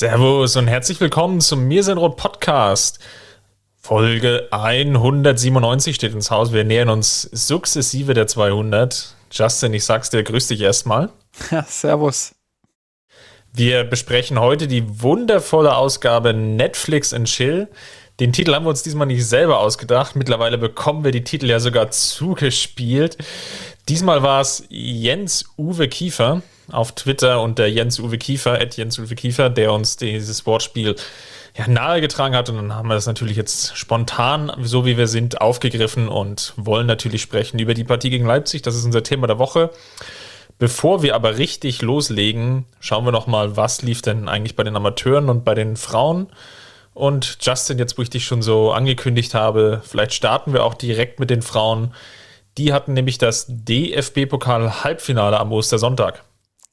Servus und herzlich willkommen zum Mir sind Rot Podcast. Folge 197 steht ins Haus. Wir nähern uns sukzessive der 200. Justin, ich sag's dir, grüß dich erstmal. Ja, servus. Wir besprechen heute die wundervolle Ausgabe Netflix and Chill. Den Titel haben wir uns diesmal nicht selber ausgedacht. Mittlerweile bekommen wir die Titel ja sogar zugespielt. Diesmal war es Jens Uwe Kiefer, auf Twitter unter Jens-Uwe Kiefer, at Jens-Uwe Kiefer, der uns dieses Wortspiel ja, nahegetragen hat. Und dann haben wir das natürlich jetzt spontan, so wie wir sind, aufgegriffen und wollen natürlich sprechen über die Partie gegen Leipzig. Das ist unser Thema der Woche. Bevor wir aber richtig loslegen, schauen wir nochmal, was lief denn eigentlich bei den Amateuren und bei den Frauen. Und Justin, jetzt wo ich dich schon so angekündigt habe, vielleicht starten wir auch direkt mit den Frauen. Die hatten nämlich das DFB-Pokal-Halbfinale am Ostersonntag.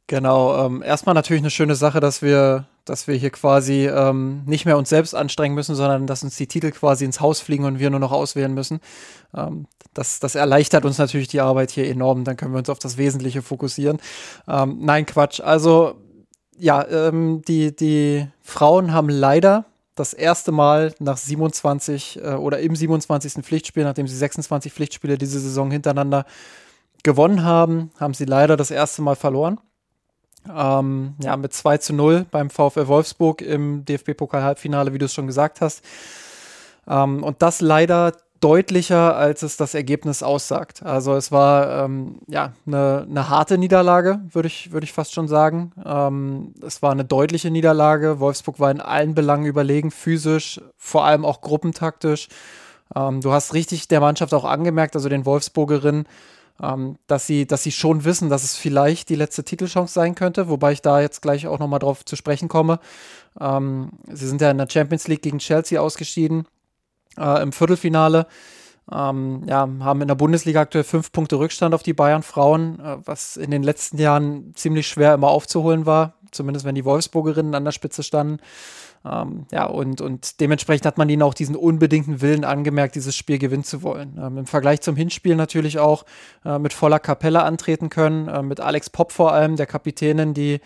Genau, ähm, erstmal natürlich eine schöne Sache, dass wir, dass wir hier quasi ähm, nicht mehr uns selbst anstrengen müssen, sondern dass uns die Titel quasi ins Haus fliegen und wir nur noch auswählen müssen. Ähm, das, das erleichtert uns natürlich die Arbeit hier enorm. Dann können wir uns auf das Wesentliche fokussieren. Ähm, nein, Quatsch. Also ja, ähm, die, die Frauen haben leider das erste Mal nach 27 äh, oder im 27. Pflichtspiel, nachdem sie 26 Pflichtspiele diese Saison hintereinander gewonnen haben, haben sie leider das erste Mal verloren. Ähm, ja, mit 2 zu 0 beim VfL Wolfsburg im DFB-Pokal-Halbfinale, wie du es schon gesagt hast. Ähm, und das leider deutlicher, als es das Ergebnis aussagt. Also es war ähm, ja eine, eine harte Niederlage, würde ich, würd ich fast schon sagen. Ähm, es war eine deutliche Niederlage. Wolfsburg war in allen Belangen überlegen, physisch, vor allem auch gruppentaktisch. Ähm, du hast richtig der Mannschaft auch angemerkt, also den Wolfsburgerinnen, ähm, dass, sie, dass sie schon wissen, dass es vielleicht die letzte Titelchance sein könnte, wobei ich da jetzt gleich auch nochmal drauf zu sprechen komme. Ähm, sie sind ja in der Champions League gegen Chelsea ausgeschieden äh, im Viertelfinale. Ähm, ja, haben in der Bundesliga aktuell fünf Punkte Rückstand auf die Bayern-Frauen, äh, was in den letzten Jahren ziemlich schwer immer aufzuholen war, zumindest wenn die Wolfsburgerinnen an der Spitze standen. Ähm, ja, und, und dementsprechend hat man ihnen auch diesen unbedingten Willen angemerkt, dieses Spiel gewinnen zu wollen. Ähm, Im Vergleich zum Hinspiel natürlich auch äh, mit voller Kapelle antreten können, äh, mit Alex Popp vor allem, der Kapitänin, die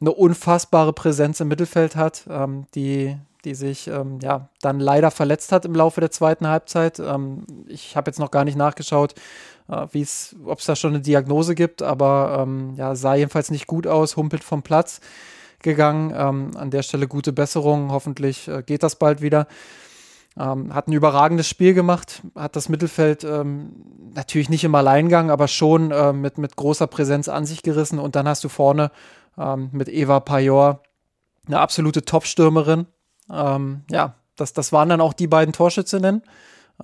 eine unfassbare Präsenz im Mittelfeld hat, ähm, die, die sich ähm, ja dann leider verletzt hat im Laufe der zweiten Halbzeit. Ähm, ich habe jetzt noch gar nicht nachgeschaut, äh, ob es da schon eine Diagnose gibt, aber ähm, ja, sah jedenfalls nicht gut aus, humpelt vom Platz gegangen. Ähm, an der Stelle gute Besserung. Hoffentlich äh, geht das bald wieder. Ähm, hat ein überragendes Spiel gemacht, hat das Mittelfeld ähm, natürlich nicht im Alleingang, aber schon äh, mit, mit großer Präsenz an sich gerissen. Und dann hast du vorne ähm, mit Eva Pajor eine absolute Top-Stürmerin. Ähm, ja, das, das waren dann auch die beiden Torschützinnen.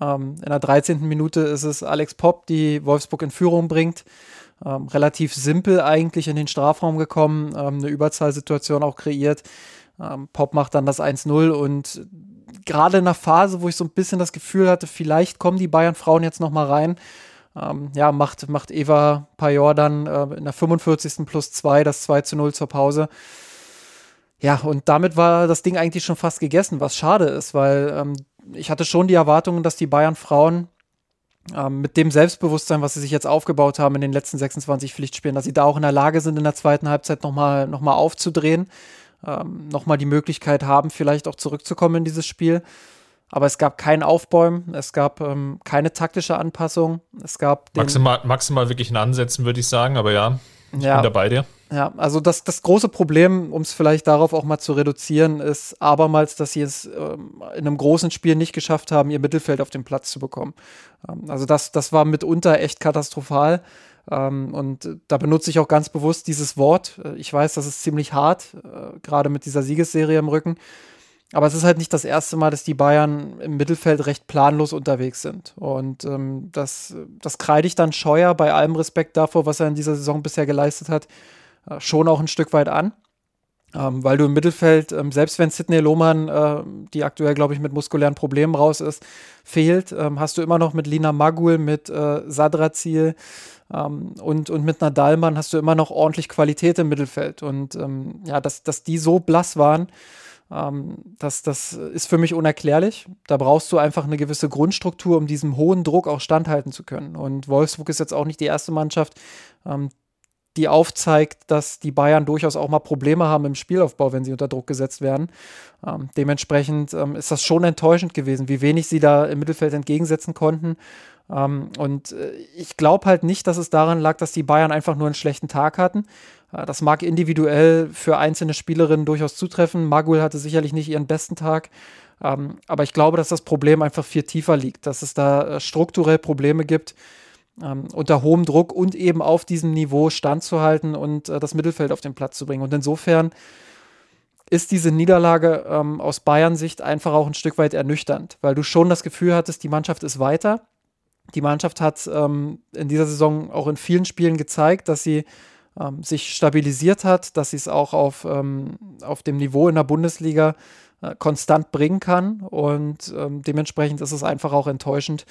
Ähm, in der 13. Minute ist es Alex Popp, die Wolfsburg in Führung bringt ähm, relativ simpel eigentlich in den Strafraum gekommen, ähm, eine Überzahlsituation auch kreiert. Ähm, Pop macht dann das 1-0 und gerade in einer Phase, wo ich so ein bisschen das Gefühl hatte, vielleicht kommen die Bayern-Frauen jetzt noch mal rein, ähm, ja, macht, macht Eva Pajor dann äh, in der 45. plus 2 das 2 0 zur Pause. Ja, und damit war das Ding eigentlich schon fast gegessen, was schade ist, weil ähm, ich hatte schon die Erwartungen, dass die Bayern-Frauen ähm, mit dem Selbstbewusstsein, was sie sich jetzt aufgebaut haben in den letzten 26 Pflichtspielen, dass sie da auch in der Lage sind, in der zweiten Halbzeit nochmal noch mal aufzudrehen, ähm, nochmal die Möglichkeit haben, vielleicht auch zurückzukommen in dieses Spiel. Aber es gab kein Aufbäumen, es gab ähm, keine taktische Anpassung, es gab maximal, maximal wirklich ein Ansetzen, würde ich sagen, aber ja, ich ja. bin da bei dir. Ja, also das, das große Problem, um es vielleicht darauf auch mal zu reduzieren, ist abermals, dass sie es ähm, in einem großen Spiel nicht geschafft haben, ihr Mittelfeld auf den Platz zu bekommen. Ähm, also das, das war mitunter echt katastrophal. Ähm, und da benutze ich auch ganz bewusst dieses Wort. Äh, ich weiß, das ist ziemlich hart, äh, gerade mit dieser Siegesserie im Rücken. Aber es ist halt nicht das erste Mal, dass die Bayern im Mittelfeld recht planlos unterwegs sind. Und ähm, das, das kreide ich dann Scheuer bei allem Respekt davor, was er in dieser Saison bisher geleistet hat, schon auch ein Stück weit an. Ähm, weil du im Mittelfeld, ähm, selbst wenn Sidney Lohmann, äh, die aktuell, glaube ich, mit muskulären Problemen raus ist, fehlt, ähm, hast du immer noch mit Lina Magul, mit äh, Sadrazil ähm, und, und mit Nadalmann hast du immer noch ordentlich Qualität im Mittelfeld. Und ähm, ja, dass, dass die so blass waren, ähm, das, das ist für mich unerklärlich. Da brauchst du einfach eine gewisse Grundstruktur, um diesem hohen Druck auch standhalten zu können. Und Wolfsburg ist jetzt auch nicht die erste Mannschaft, ähm, die aufzeigt, dass die Bayern durchaus auch mal Probleme haben im Spielaufbau, wenn sie unter Druck gesetzt werden. Ähm, dementsprechend ähm, ist das schon enttäuschend gewesen, wie wenig sie da im Mittelfeld entgegensetzen konnten. Ähm, und äh, ich glaube halt nicht, dass es daran lag, dass die Bayern einfach nur einen schlechten Tag hatten. Äh, das mag individuell für einzelne Spielerinnen durchaus zutreffen. Magul hatte sicherlich nicht ihren besten Tag. Ähm, aber ich glaube, dass das Problem einfach viel tiefer liegt, dass es da äh, strukturell Probleme gibt, ähm, unter hohem Druck und eben auf diesem Niveau standzuhalten und äh, das Mittelfeld auf den Platz zu bringen. Und insofern ist diese Niederlage ähm, aus Bayern-Sicht einfach auch ein Stück weit ernüchternd, weil du schon das Gefühl hattest, die Mannschaft ist weiter. Die Mannschaft hat ähm, in dieser Saison auch in vielen Spielen gezeigt, dass sie ähm, sich stabilisiert hat, dass sie es auch auf, ähm, auf dem Niveau in der Bundesliga äh, konstant bringen kann. Und ähm, dementsprechend ist es einfach auch enttäuschend,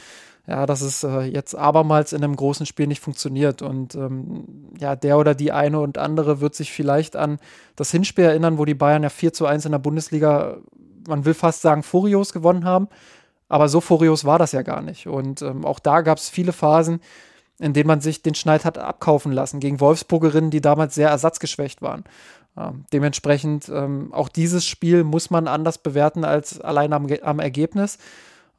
ja, dass es äh, jetzt abermals in einem großen Spiel nicht funktioniert. Und ähm, ja, der oder die eine und andere wird sich vielleicht an das Hinspiel erinnern, wo die Bayern ja 4 zu 1 in der Bundesliga, man will fast sagen, furios gewonnen haben. Aber so furios war das ja gar nicht. Und ähm, auch da gab es viele Phasen, in denen man sich den Schneid hat abkaufen lassen gegen Wolfsburgerinnen, die damals sehr ersatzgeschwächt waren. Ähm, dementsprechend ähm, auch dieses Spiel muss man anders bewerten als allein am, am Ergebnis.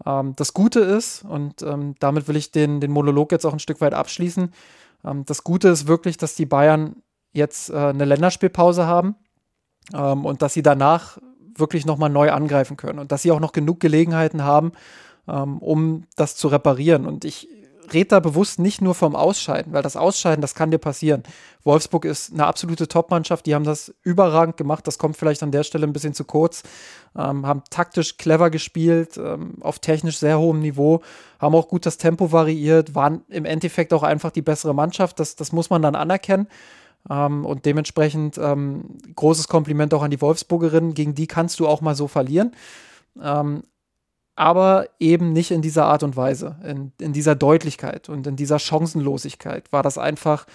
Ähm, das Gute ist, und ähm, damit will ich den, den Monolog jetzt auch ein Stück weit abschließen, ähm, das Gute ist wirklich, dass die Bayern jetzt äh, eine Länderspielpause haben und dass sie danach wirklich nochmal neu angreifen können und dass sie auch noch genug Gelegenheiten haben, ähm, um das zu reparieren. Und ich rede da bewusst nicht nur vom Ausscheiden, weil das Ausscheiden, das kann dir passieren. Wolfsburg ist eine absolute Top-Mannschaft, die haben das überragend gemacht, das kommt vielleicht an der Stelle ein bisschen zu kurz, ähm, haben taktisch clever gespielt, ähm, auf technisch sehr hohem Niveau, haben auch gut das Tempo variiert, waren im Endeffekt auch einfach die bessere Mannschaft, das, das muss man dann anerkennen. Ähm, und dementsprechend ähm, großes Kompliment auch an die Wolfsburgerinnen. Gegen die kannst du auch mal so verlieren. Ähm, aber eben nicht in dieser Art und Weise, in, in dieser Deutlichkeit und in dieser Chancenlosigkeit war das einfach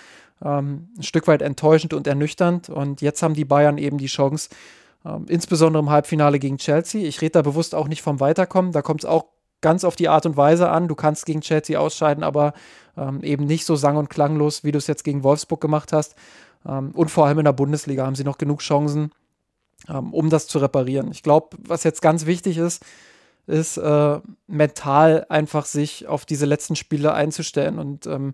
ähm, ein Stück weit enttäuschend und ernüchternd. Und jetzt haben die Bayern eben die Chance, ähm, insbesondere im Halbfinale gegen Chelsea. Ich rede da bewusst auch nicht vom Weiterkommen, da kommt es auch ganz auf die Art und Weise an. Du kannst gegen Chelsea ausscheiden, aber ähm, eben nicht so sang- und klanglos, wie du es jetzt gegen Wolfsburg gemacht hast. Ähm, und vor allem in der Bundesliga haben sie noch genug Chancen, ähm, um das zu reparieren. Ich glaube, was jetzt ganz wichtig ist, ist äh, mental einfach sich auf diese letzten Spiele einzustellen und ähm,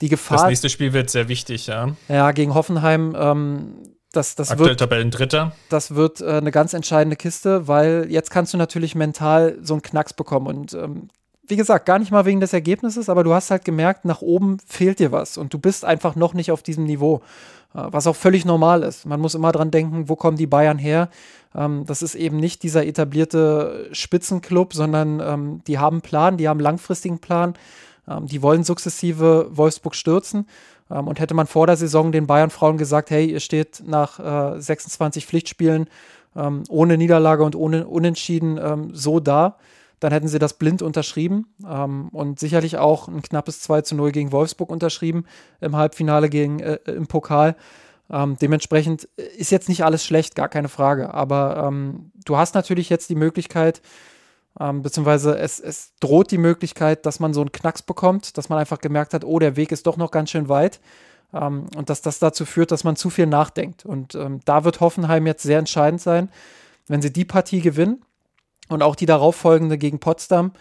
die Gefahr. Das nächste Spiel wird sehr wichtig, ja. Ja, gegen Hoffenheim. Ähm, das, das Aktuell wird, Tabellendritter. Das wird äh, eine ganz entscheidende Kiste, weil jetzt kannst du natürlich mental so einen Knacks bekommen und ähm, wie gesagt, gar nicht mal wegen des Ergebnisses, aber du hast halt gemerkt, nach oben fehlt dir was und du bist einfach noch nicht auf diesem Niveau, äh, was auch völlig normal ist. Man muss immer dran denken, wo kommen die Bayern her? Ähm, das ist eben nicht dieser etablierte Spitzenclub, sondern ähm, die haben Plan, die haben langfristigen Plan, ähm, die wollen sukzessive Wolfsburg stürzen. und hätte man vor der Saison den Bayern-Frauen gesagt, hey, ihr steht nach 26 äh, Pflichtspielen ohne Niederlage und ohne Unentschieden so da, dann hätten sie das blind unterschrieben ähm, und sicherlich auch ein knappes 2 zu 0 gegen Wolfsburg unterschrieben im Halbfinale gegen, äh, im Pokal. Ähm, dementsprechend ist jetzt nicht alles schlecht, gar keine Frage. Aber ähm, du hast natürlich jetzt die Möglichkeit, ähm, beziehungsweise es, es droht die Möglichkeit, dass man so einen Knacks bekommt, dass man einfach gemerkt hat, oh, der Weg ist doch noch ganz schön weit. Ähm, und dass das dazu führt, dass man zu viel nachdenkt. Und ähm, da wird Hoffenheim jetzt sehr entscheidend sein, wenn sie die Partie gewinnen und auch die darauffolgende gegen Potsdam.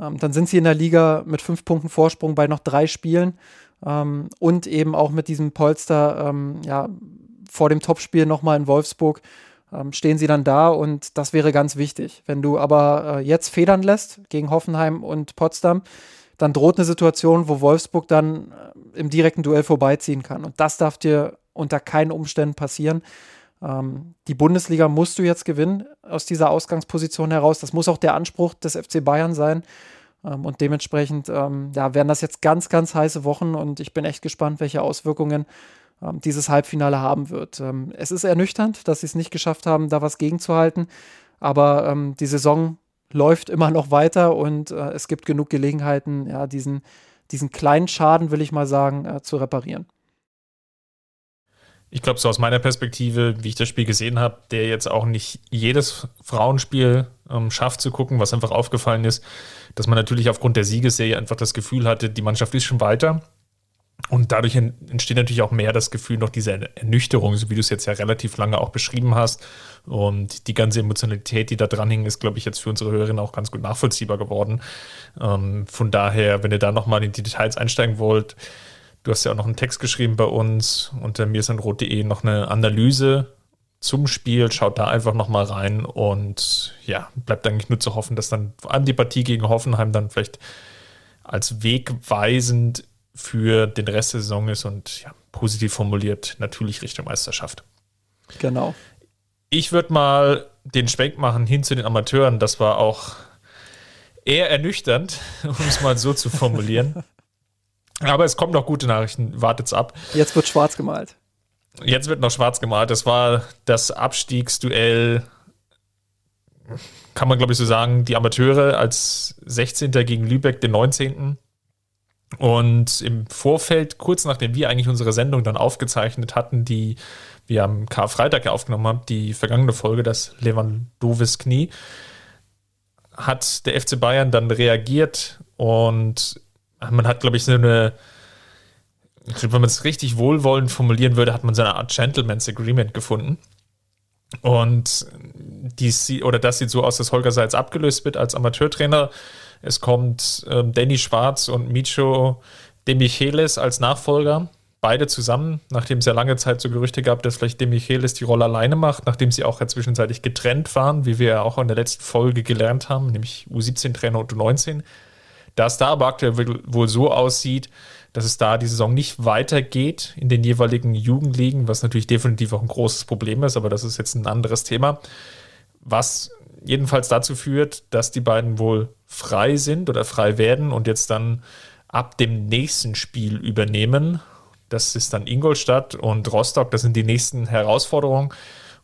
Ähm, dann sind sie in der Liga mit fünf Punkten Vorsprung bei noch drei Spielen ähm, und eben auch mit diesem Polster ähm, ja, vor dem Topspiel nochmal in Wolfsburg ähm, stehen sie dann da und das wäre ganz wichtig. Wenn du aber äh, jetzt federn lässt gegen Hoffenheim und Potsdam, dann droht eine Situation, wo Wolfsburg dann äh, im direkten Duell vorbeiziehen kann. Und das darf dir unter keinen Umständen passieren. Ähm, die Bundesliga musst du jetzt gewinnen aus dieser Ausgangsposition heraus. Das muss auch der Anspruch des FC Bayern sein. Ähm, und dementsprechend ähm, ja, werden das jetzt ganz, ganz heiße Wochen und ich bin echt gespannt, welche Auswirkungen dieses Halbfinale haben wird. Es ist ernüchternd, dass sie es nicht geschafft haben, da was gegenzuhalten, aber die Saison läuft immer noch weiter und äh, es gibt genug Gelegenheiten, ja, diesen, diesen kleinen Schaden, will ich mal sagen, äh, zu reparieren. Ich glaube, so aus meiner Perspektive, wie ich das Spiel gesehen habe, der jetzt auch nicht jedes Frauenspiel ähm, schafft zu gucken, was einfach aufgefallen ist, dass man natürlich aufgrund der Siegesserie einfach das Gefühl hatte, die Mannschaft ist schon weiter. Und dadurch entsteht natürlich auch mehr das Gefühl noch dieser Ernüchterung, so wie du es jetzt ja relativ lange auch beschrieben hast. Und die ganze Emotionalität, die da dran hing, ist, glaube ich, jetzt für unsere Hörerinnen auch ganz gut nachvollziehbar geworden. Ähm, von daher, wenn ihr da nochmal in die Details einsteigen wollt, du hast ja auch noch einen Text geschrieben bei uns unter mirsanrot.de noch eine Analyse zum Spiel. Schaut da einfach nochmal rein und ja, bleibt eigentlich nur zu hoffen, dass dann vor allem die Partie gegen Hoffenheim dann vielleicht als wegweisend für den Rest der Saison ist und ja, positiv formuliert natürlich Richtung Meisterschaft. Genau. Ich würde mal den Schwenk machen hin zu den Amateuren. Das war auch eher ernüchternd, um es mal so zu formulieren. Aber es kommen noch gute Nachrichten, wartet's ab. Jetzt wird schwarz gemalt. Jetzt wird noch schwarz gemalt. Das war das Abstiegsduell, kann man glaube ich so sagen, die Amateure als 16. gegen Lübeck, den 19. Und im Vorfeld, kurz nachdem wir eigentlich unsere Sendung dann aufgezeichnet hatten, die wir am Karfreitag aufgenommen haben, die vergangene Folge, das Lewandowis Knie, hat der FC Bayern dann reagiert und man hat, glaube ich, so eine, wenn man es richtig wohlwollend formulieren würde, hat man so eine Art Gentleman's Agreement gefunden. Und die, oder das sieht so aus, dass Holger Seitz abgelöst wird als Amateurtrainer es kommt ähm, Danny Schwarz und Micho De Michelis als Nachfolger. Beide zusammen, nachdem es ja lange Zeit so Gerüchte gab, dass vielleicht De Michelis die Rolle alleine macht, nachdem sie auch ja zwischenzeitlich getrennt waren, wie wir ja auch in der letzten Folge gelernt haben, nämlich U17-Trainer und U19. Da es da aber aktuell wohl so aussieht, dass es da die Saison nicht weitergeht in den jeweiligen Jugendligen, was natürlich definitiv auch ein großes Problem ist, aber das ist jetzt ein anderes Thema. Was jedenfalls dazu führt, dass die beiden wohl frei sind oder frei werden und jetzt dann ab dem nächsten Spiel übernehmen. Das ist dann Ingolstadt und Rostock, das sind die nächsten Herausforderungen.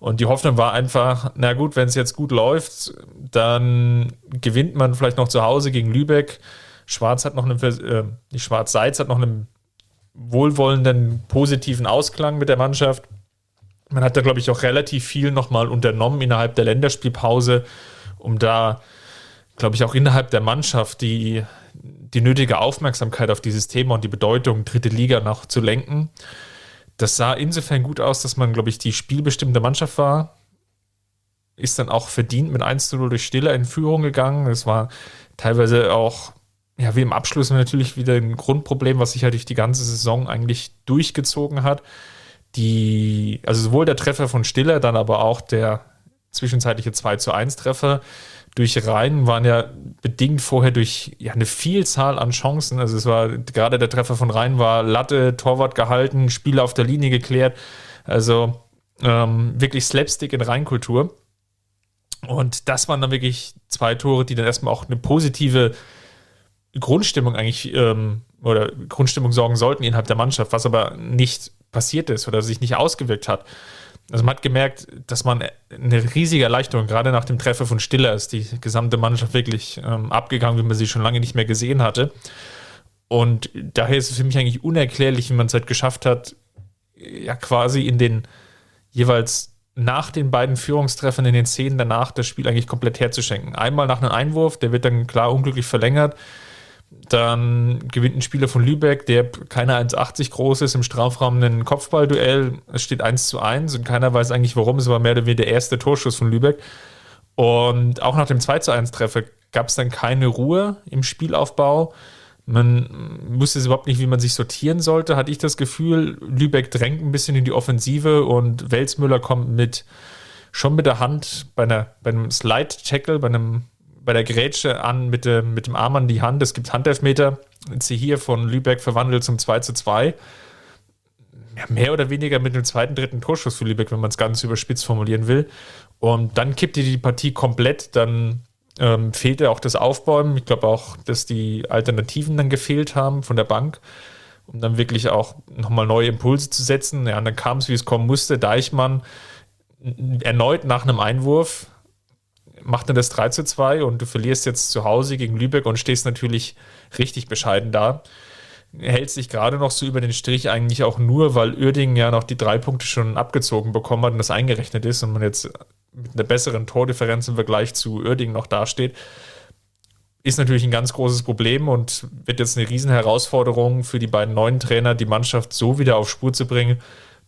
Und die Hoffnung war einfach, na gut, wenn es jetzt gut läuft, dann gewinnt man vielleicht noch zu Hause gegen Lübeck. Schwarz hat noch einen, äh, nicht Schwarz, Seitz hat noch einen wohlwollenden, positiven Ausklang mit der Mannschaft. Man hat da, glaube ich, auch relativ viel nochmal unternommen innerhalb der Länderspielpause, um da, glaube ich, auch innerhalb der Mannschaft die, die nötige Aufmerksamkeit auf dieses Thema und die Bedeutung dritte Liga noch zu lenken. Das sah insofern gut aus, dass man, glaube ich, die spielbestimmte Mannschaft war. Ist dann auch verdient mit 1 zu 0 durch Stille in Führung gegangen. Es war teilweise auch, ja, wie im Abschluss natürlich wieder ein Grundproblem, was sich ja durch die ganze Saison eigentlich durchgezogen hat die, also sowohl der Treffer von Stiller, dann aber auch der zwischenzeitliche 2 zu 1 Treffer durch Rhein waren ja bedingt vorher durch ja, eine Vielzahl an Chancen. Also es war gerade der Treffer von Rhein war Latte, Torwart gehalten, Spieler auf der Linie geklärt. Also ähm, wirklich Slapstick in Rheinkultur. Und das waren dann wirklich zwei Tore, die dann erstmal auch eine positive Grundstimmung eigentlich ähm, oder Grundstimmung sorgen sollten innerhalb der Mannschaft, was aber nicht passiert ist oder sich nicht ausgewirkt hat. Also man hat gemerkt, dass man eine riesige Erleichterung, gerade nach dem Treffer von Stiller, ist die gesamte Mannschaft wirklich ähm, abgegangen, wie man sie schon lange nicht mehr gesehen hatte. Und daher ist es für mich eigentlich unerklärlich, wie man es halt geschafft hat, ja quasi in den jeweils nach den beiden Führungstreffern in den Szenen danach das Spiel eigentlich komplett herzuschenken. Einmal nach einem Einwurf, der wird dann klar unglücklich verlängert. Dann gewinnt ein Spieler von Lübeck, der keine 1,80 groß ist, im Strafraum ein Kopfballduell. Es steht 1 zu 1 und keiner weiß eigentlich warum. Es war mehr oder weniger der erste Torschuss von Lübeck. Und auch nach dem 2 zu 1 Treffer gab es dann keine Ruhe im Spielaufbau. Man wusste überhaupt nicht, wie man sich sortieren sollte, hatte ich das Gefühl. Lübeck drängt ein bisschen in die Offensive und Welsmüller kommt mit schon mit der Hand bei, einer, bei einem Slide-Tackle, bei einem bei der Grätsche an mit dem, mit dem Arm an die Hand. Es gibt Handelfmeter. Sie hier von Lübeck verwandelt zum 2 zu 2. Ja, mehr oder weniger mit dem zweiten, dritten Torschuss für Lübeck, wenn man es ganz überspitzt formulieren will. Und dann kippte die Partie komplett. Dann ähm, fehlte auch das Aufbäumen. Ich glaube auch, dass die Alternativen dann gefehlt haben von der Bank. um dann wirklich auch nochmal neue Impulse zu setzen. Ja, und dann kam es, wie es kommen musste. Deichmann erneut nach einem Einwurf macht dann das 3 zu 2 und du verlierst jetzt zu Hause gegen Lübeck und stehst natürlich richtig bescheiden da. Hältst dich gerade noch so über den Strich eigentlich auch nur, weil Uerdingen ja noch die drei Punkte schon abgezogen bekommen hat und das eingerechnet ist und man jetzt mit einer besseren Tordifferenz im Vergleich zu Uerdingen noch dasteht. Ist natürlich ein ganz großes Problem und wird jetzt eine Riesenherausforderung für die beiden neuen Trainer, die Mannschaft so wieder auf Spur zu bringen,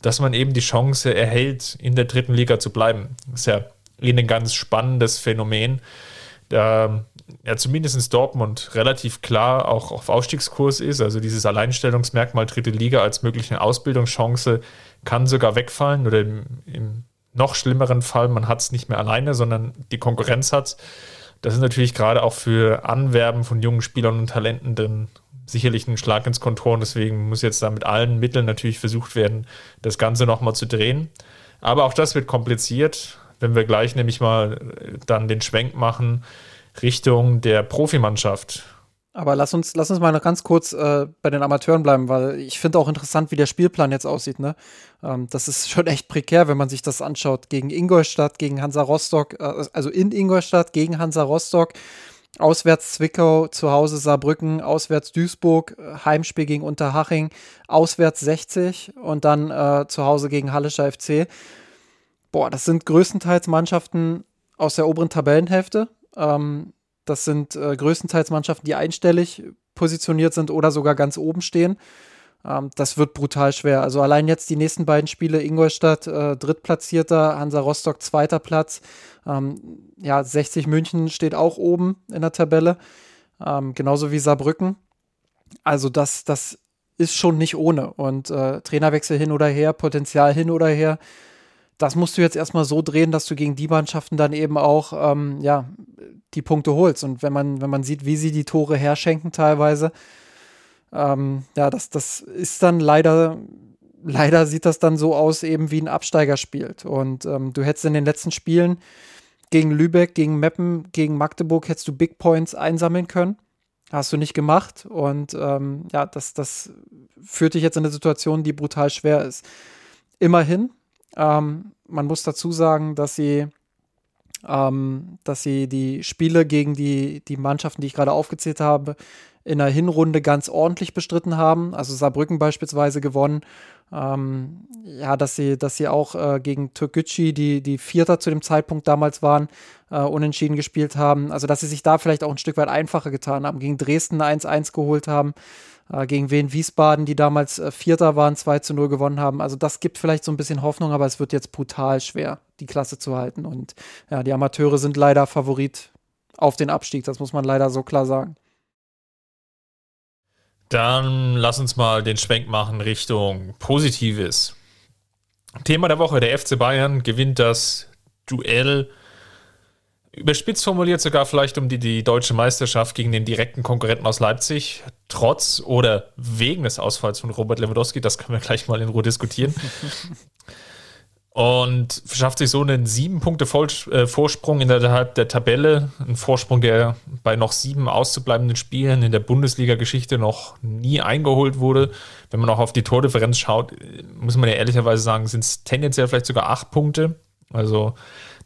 dass man eben die Chance erhält, in der dritten Liga zu bleiben. Das ist ja ein ganz spannendes Phänomen. Da ja zumindest Dortmund relativ klar auch auf Aufstiegskurs ist. Also dieses Alleinstellungsmerkmal dritte Liga als mögliche Ausbildungschance kann sogar wegfallen oder im, im noch schlimmeren Fall, man hat es nicht mehr alleine, sondern die Konkurrenz hat es. Das ist natürlich gerade auch für Anwerben von jungen Spielern und Talenten dann sicherlich ein Schlag ins Kontor und deswegen muss jetzt da mit allen Mitteln natürlich versucht werden, das Ganze nochmal zu drehen. Aber auch das wird kompliziert, wenn wir gleich nämlich mal dann den Schwenk machen Richtung der Profimannschaft. Aber lass uns, lass uns mal noch ganz kurz äh, bei den Amateuren bleiben, weil ich finde auch interessant, wie der Spielplan jetzt aussieht. Ne? Ähm, das ist schon echt prekär, wenn man sich das anschaut. Gegen Ingolstadt, gegen Hansa Rostock, äh, also in Ingolstadt gegen Hansa Rostock, auswärts Zwickau, zu Hause Saarbrücken, auswärts Duisburg, Heimspiel gegen Unterhaching, auswärts 60 und dann äh, zu Hause gegen Hallischer FC. Boah, das sind größtenteils Mannschaften aus der oberen Tabellenhälfte. Ähm, das sind äh, größtenteils Mannschaften, die einstellig positioniert sind oder sogar ganz oben stehen. Ähm, das wird brutal schwer. Also allein jetzt die nächsten beiden Spiele, Ingolstadt äh, drittplatzierter, Hansa Rostock zweiter Platz. Ähm, ja, 60 München steht auch oben in der Tabelle, ähm, genauso wie Saarbrücken. Also das, das ist schon nicht ohne. Und äh, Trainerwechsel hin oder her, Potenzial hin oder her das musst du jetzt erstmal so drehen, dass du gegen die Mannschaften dann eben auch ähm, ja, die Punkte holst. Und wenn man, wenn man sieht, wie sie die Tore herschenken teilweise, ähm, ja, das, das ist dann leider, leider sieht das dann so aus, eben wie ein Absteiger spielt. Und ähm, du hättest in den letzten Spielen gegen Lübeck, gegen Meppen, gegen Magdeburg hättest du Big Points einsammeln können. Hast du nicht gemacht. Und ähm, ja, das, das führt dich jetzt in eine Situation, die brutal schwer ist. Immerhin ähm, man muss dazu sagen, dass sie, ähm, dass sie die Spiele gegen die, die Mannschaften, die ich gerade aufgezählt habe, in der Hinrunde ganz ordentlich bestritten haben. Also Saarbrücken beispielsweise gewonnen. Ähm, ja, dass sie, dass sie auch äh, gegen Türkgücü, die, die Vierter zu dem Zeitpunkt damals waren, äh, unentschieden gespielt haben. Also, dass sie sich da vielleicht auch ein Stück weit einfacher getan haben, gegen Dresden 1-1 geholt haben gegen Wien Wiesbaden, die damals äh, Vierter waren, 2 zu 0 gewonnen haben. Also das gibt vielleicht so ein bisschen Hoffnung, aber es wird jetzt brutal schwer, die Klasse zu halten. Und ja, die Amateure sind leider Favorit auf den Abstieg, das muss man leider so klar sagen. Dann lass uns mal den Schwenk machen Richtung Positives. Thema der Woche: Der FC Bayern gewinnt das Duell überspitzt formuliert sogar vielleicht um die, die deutsche Meisterschaft gegen den direkten Konkurrenten aus Leipzig, trotz oder wegen des Ausfalls von Robert Lewandowski, das können wir gleich mal in Ruhe diskutieren. Und schafft sich so einen sieben Punkte äh, Vorsprung innerhalb der Tabelle. Ein Vorsprung, der bei noch sieben auszubleibenden Spielen in der Bundesliga-Geschichte noch nie eingeholt wurde. Wenn man auch auf die Tordifferenz schaut, muss man ja ehrlicherweise sagen, sind es tendenziell vielleicht sogar acht Punkte. Also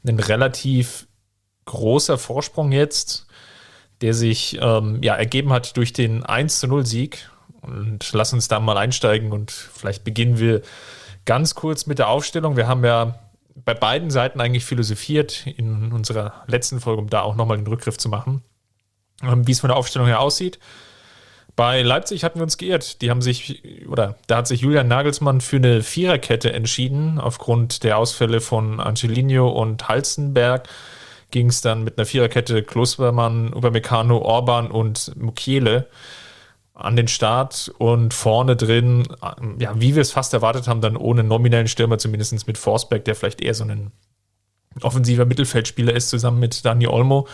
ein relativ großer Vorsprung jetzt, der sich ähm, ja, ergeben hat durch den 1 zu 0 Sieg. Und lass uns da mal einsteigen und vielleicht beginnen wir ganz kurz mit der Aufstellung. Wir haben ja bei beiden Seiten eigentlich philosophiert in unserer letzten Folge, um da auch nochmal den Rückgriff zu machen, ähm, wie es von der Aufstellung her aussieht. Bei Leipzig hatten wir uns geirrt. Die haben sich, oder da hat sich Julian Nagelsmann für eine Viererkette entschieden, aufgrund der Ausfälle von Angelino und Halstenberg ging es dann mit einer Viererkette Klostermann, Upamecano, Orban und Mukiele an den Start und vorne drin, ja, wie wir es fast erwartet haben, dann ohne nominellen Stürmer, zumindest mit Forsberg, der vielleicht eher so ein offensiver Mittelfeldspieler ist, zusammen mit Dani Olmo.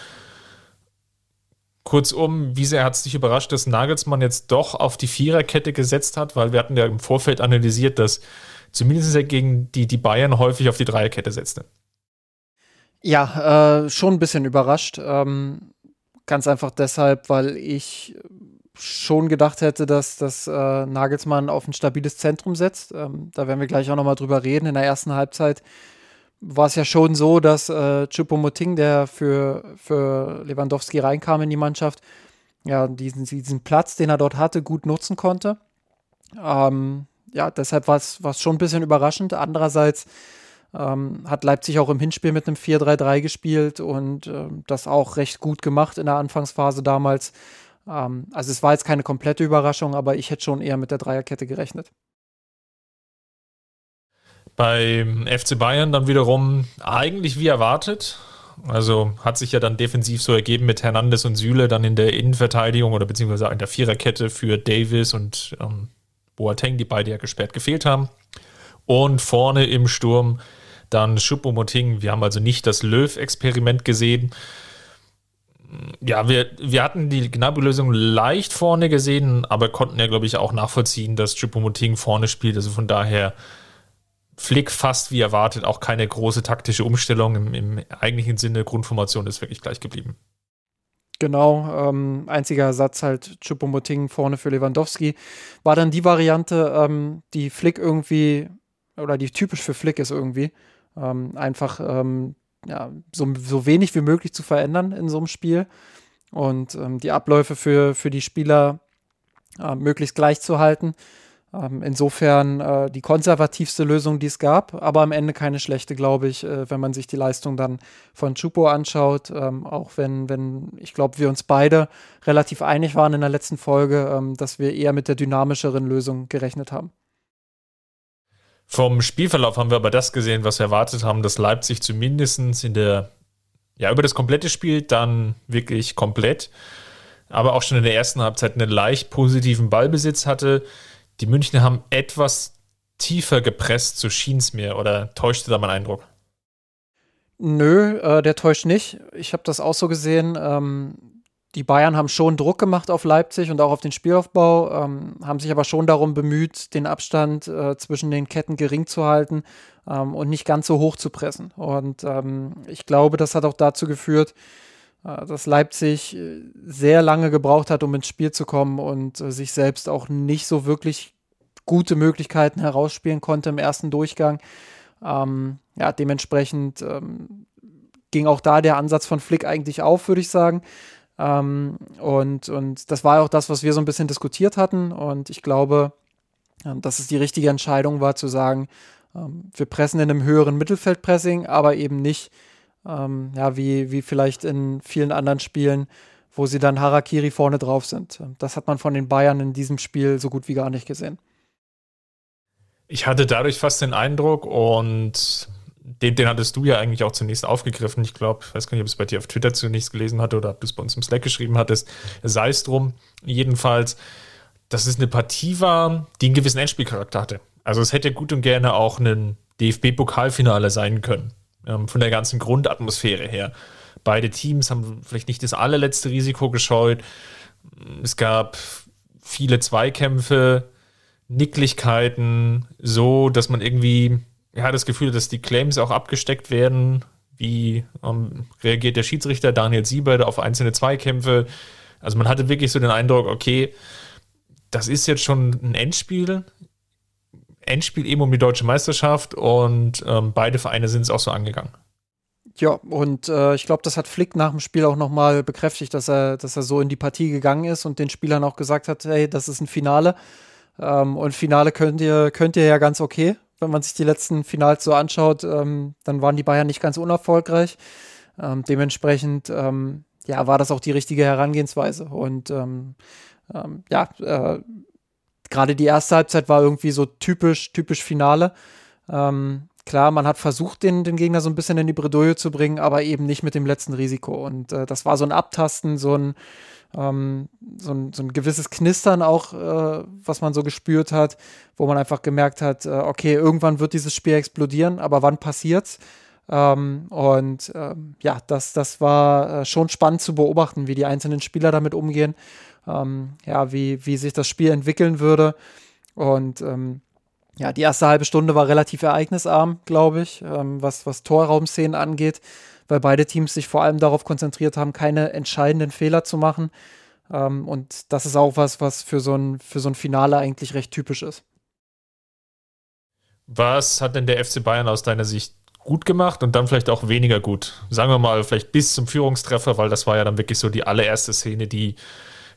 Kurzum, wie sehr hat es dich überrascht, dass Nagelsmann jetzt doch auf die Viererkette gesetzt hat, weil wir hatten ja im Vorfeld analysiert, dass zumindest gegen die, die Bayern häufig auf die Dreierkette setzte. Ja, äh, schon ein bisschen überrascht. Ähm, ganz einfach deshalb, weil ich schon gedacht hätte, dass, dass äh, Nagelsmann auf ein stabiles Zentrum setzt. Ähm, da werden wir gleich auch nochmal drüber reden. In der ersten Halbzeit war es ja schon so, dass äh, Choupo-Moting, der für, für Lewandowski reinkam in die Mannschaft, ja, diesen, diesen Platz, den er dort hatte, gut nutzen konnte. Ähm, ja, deshalb war es schon ein bisschen überraschend. Andererseits ähm, hat Leipzig auch im Hinspiel mit einem 4-3-3 gespielt und ähm, das auch recht gut gemacht in der Anfangsphase damals. Ähm, also es war jetzt keine komplette Überraschung, aber ich hätte schon eher mit der Dreierkette gerechnet. Beim FC Bayern dann wiederum eigentlich wie erwartet. Also hat sich ja dann defensiv so ergeben mit Hernandez und Süle dann in der Innenverteidigung oder beziehungsweise in der Viererkette für Davis und ähm, Boateng, die beide ja gesperrt gefehlt haben. Und vorne im Sturm dann Schuppomoting. Wir haben also nicht das Löw-Experiment gesehen. Ja, wir, wir hatten die Gnabry-Lösung leicht vorne gesehen, aber konnten ja, glaube ich, auch nachvollziehen, dass Schuppomoting vorne spielt. Also von daher Flick fast wie erwartet, auch keine große taktische Umstellung im, im eigentlichen Sinne. Grundformation ist wirklich gleich geblieben. Genau, ähm, einziger Satz halt Chupomoting vorne für Lewandowski. War dann die Variante, ähm, die Flick irgendwie, oder die typisch für Flick ist irgendwie, ähm, einfach ähm, ja, so, so wenig wie möglich zu verändern in so einem Spiel und ähm, die Abläufe für, für die Spieler äh, möglichst gleich zu halten. Ähm, insofern äh, die konservativste Lösung, die es gab, aber am Ende keine schlechte, glaube ich, äh, wenn man sich die Leistung dann von Chupo anschaut. Auch wenn, wenn ich glaube, wir uns beide relativ einig waren in der letzten Folge, dass wir eher mit der dynamischeren Lösung gerechnet haben. Vom Spielverlauf haben wir aber das gesehen, was wir erwartet haben, dass Leipzig zumindest in der, ja, über das komplette Spiel dann wirklich komplett, aber auch schon in der ersten Halbzeit einen leicht positiven Ballbesitz hatte die Münchner haben etwas tiefer gepresst, so schien es mir, oder täuschte da mein Eindruck? Nö, äh, der täuscht nicht. Ich habe das auch so gesehen. Ähm, die Bayern haben schon Druck gemacht auf Leipzig und auch auf den Spielaufbau, ähm, haben sich aber schon darum bemüht, den Abstand äh, zwischen den Ketten gering zu halten ähm, und nicht ganz so hoch zu pressen. Und ähm, ich glaube, das hat auch dazu geführt, äh, dass Leipzig äh, sehr lange gebraucht hat, um ins Spiel zu kommen und äh, sich selbst auch nicht so wirklich gute Möglichkeiten herausspielen konnte im ersten Durchgang. Ähm, ja, dementsprechend ähm, ging auch da der Ansatz von Flick eigentlich auf, würde ich sagen. Ähm, und, und das war auch das, was wir so ein bisschen diskutiert hatten. Und ich glaube, äh, dass es die richtige Entscheidung war, zu sagen, ähm, wir pressen in einem höheren Mittelfeldpressing, aber eben nicht ähm, ja, wie, wie vielleicht in vielen anderen Spielen, wo sie dann Harakiri vorne drauf sind. Das hat man von den Bayern in diesem Spiel so gut wie gar nicht gesehen. Ich hatte dadurch fast den Eindruck und den, den hattest du ja eigentlich auch zunächst aufgegriffen. Ich glaube, ich weiß gar nicht, ob es bei dir auf Twitter zunächst gelesen hatte oder ob du es bei uns im Slack geschrieben hattest. Sei es drum. Jedenfalls, dass es eine Partie war, die einen gewissen Endspielcharakter hatte. Also es hätte gut und gerne auch ein DFB-Pokalfinale sein können ähm, von der ganzen Grundatmosphäre her. Beide Teams haben vielleicht nicht das allerletzte Risiko gescheut. Es gab viele Zweikämpfe, Nicklichkeiten, so dass man irgendwie ja, das Gefühl dass die Claims auch abgesteckt werden. Wie ähm, reagiert der Schiedsrichter Daniel Siebert auf einzelne Zweikämpfe? Also man hatte wirklich so den Eindruck, okay, das ist jetzt schon ein Endspiel. Endspiel eben um die deutsche Meisterschaft und ähm, beide Vereine sind es auch so angegangen. Ja, und äh, ich glaube, das hat Flick nach dem Spiel auch nochmal bekräftigt, dass er, dass er so in die Partie gegangen ist und den Spielern auch gesagt hat, hey, das ist ein Finale. Ähm, und Finale könnt ihr, könnt ihr ja ganz okay. Wenn man sich die letzten Finals so anschaut, ähm, dann waren die Bayern nicht ganz unerfolgreich. Ähm, dementsprechend, ähm, ja, war das auch die richtige Herangehensweise. Und ähm, ähm, ja, äh, gerade die erste Halbzeit war irgendwie so typisch, typisch Finale. Klar, man hat versucht, den, den Gegner so ein bisschen in die Bredouille zu bringen, aber eben nicht mit dem letzten Risiko. Und äh, das war so ein Abtasten, so ein, ähm, so ein, so ein gewisses Knistern auch, äh, was man so gespürt hat, wo man einfach gemerkt hat, äh, okay, irgendwann wird dieses Spiel explodieren, aber wann passiert's? Ähm, und ähm, ja, das, das war äh, schon spannend zu beobachten, wie die einzelnen Spieler damit umgehen ähm, ja, wie, wie sich das Spiel entwickeln würde. Und ähm, ja, die erste halbe Stunde war relativ ereignisarm, glaube ich, ähm, was, was Torraumszenen angeht, weil beide Teams sich vor allem darauf konzentriert haben, keine entscheidenden Fehler zu machen. Ähm, und das ist auch was, was für so ein, für so ein Finale eigentlich recht typisch ist. Was hat denn der FC Bayern aus deiner Sicht gut gemacht und dann vielleicht auch weniger gut? Sagen wir mal, vielleicht bis zum Führungstreffer, weil das war ja dann wirklich so die allererste Szene, die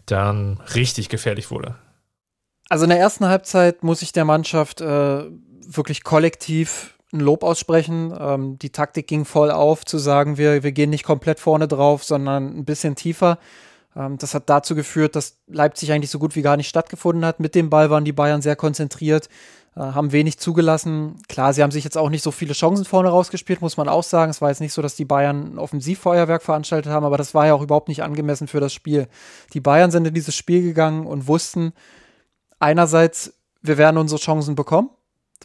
dann richtig gefährlich wurde. Also in der ersten Halbzeit muss ich der Mannschaft äh, wirklich kollektiv ein Lob aussprechen. Ähm, die Taktik ging voll auf, zu sagen, wir, wir gehen nicht komplett vorne drauf, sondern ein bisschen tiefer. Ähm, das hat dazu geführt, dass Leipzig eigentlich so gut wie gar nicht stattgefunden hat. Mit dem Ball waren die Bayern sehr konzentriert. Äh, haben wenig zugelassen. Klar, sie haben sich jetzt auch nicht so viele Chancen vorne rausgespielt, muss man auch sagen. Es war jetzt nicht so, dass die Bayern ein Offensivfeuerwerk veranstaltet haben, aber das war ja auch überhaupt nicht angemessen für das Spiel. Die Bayern sind in dieses Spiel gegangen und wussten einerseits, wir werden unsere Chancen bekommen,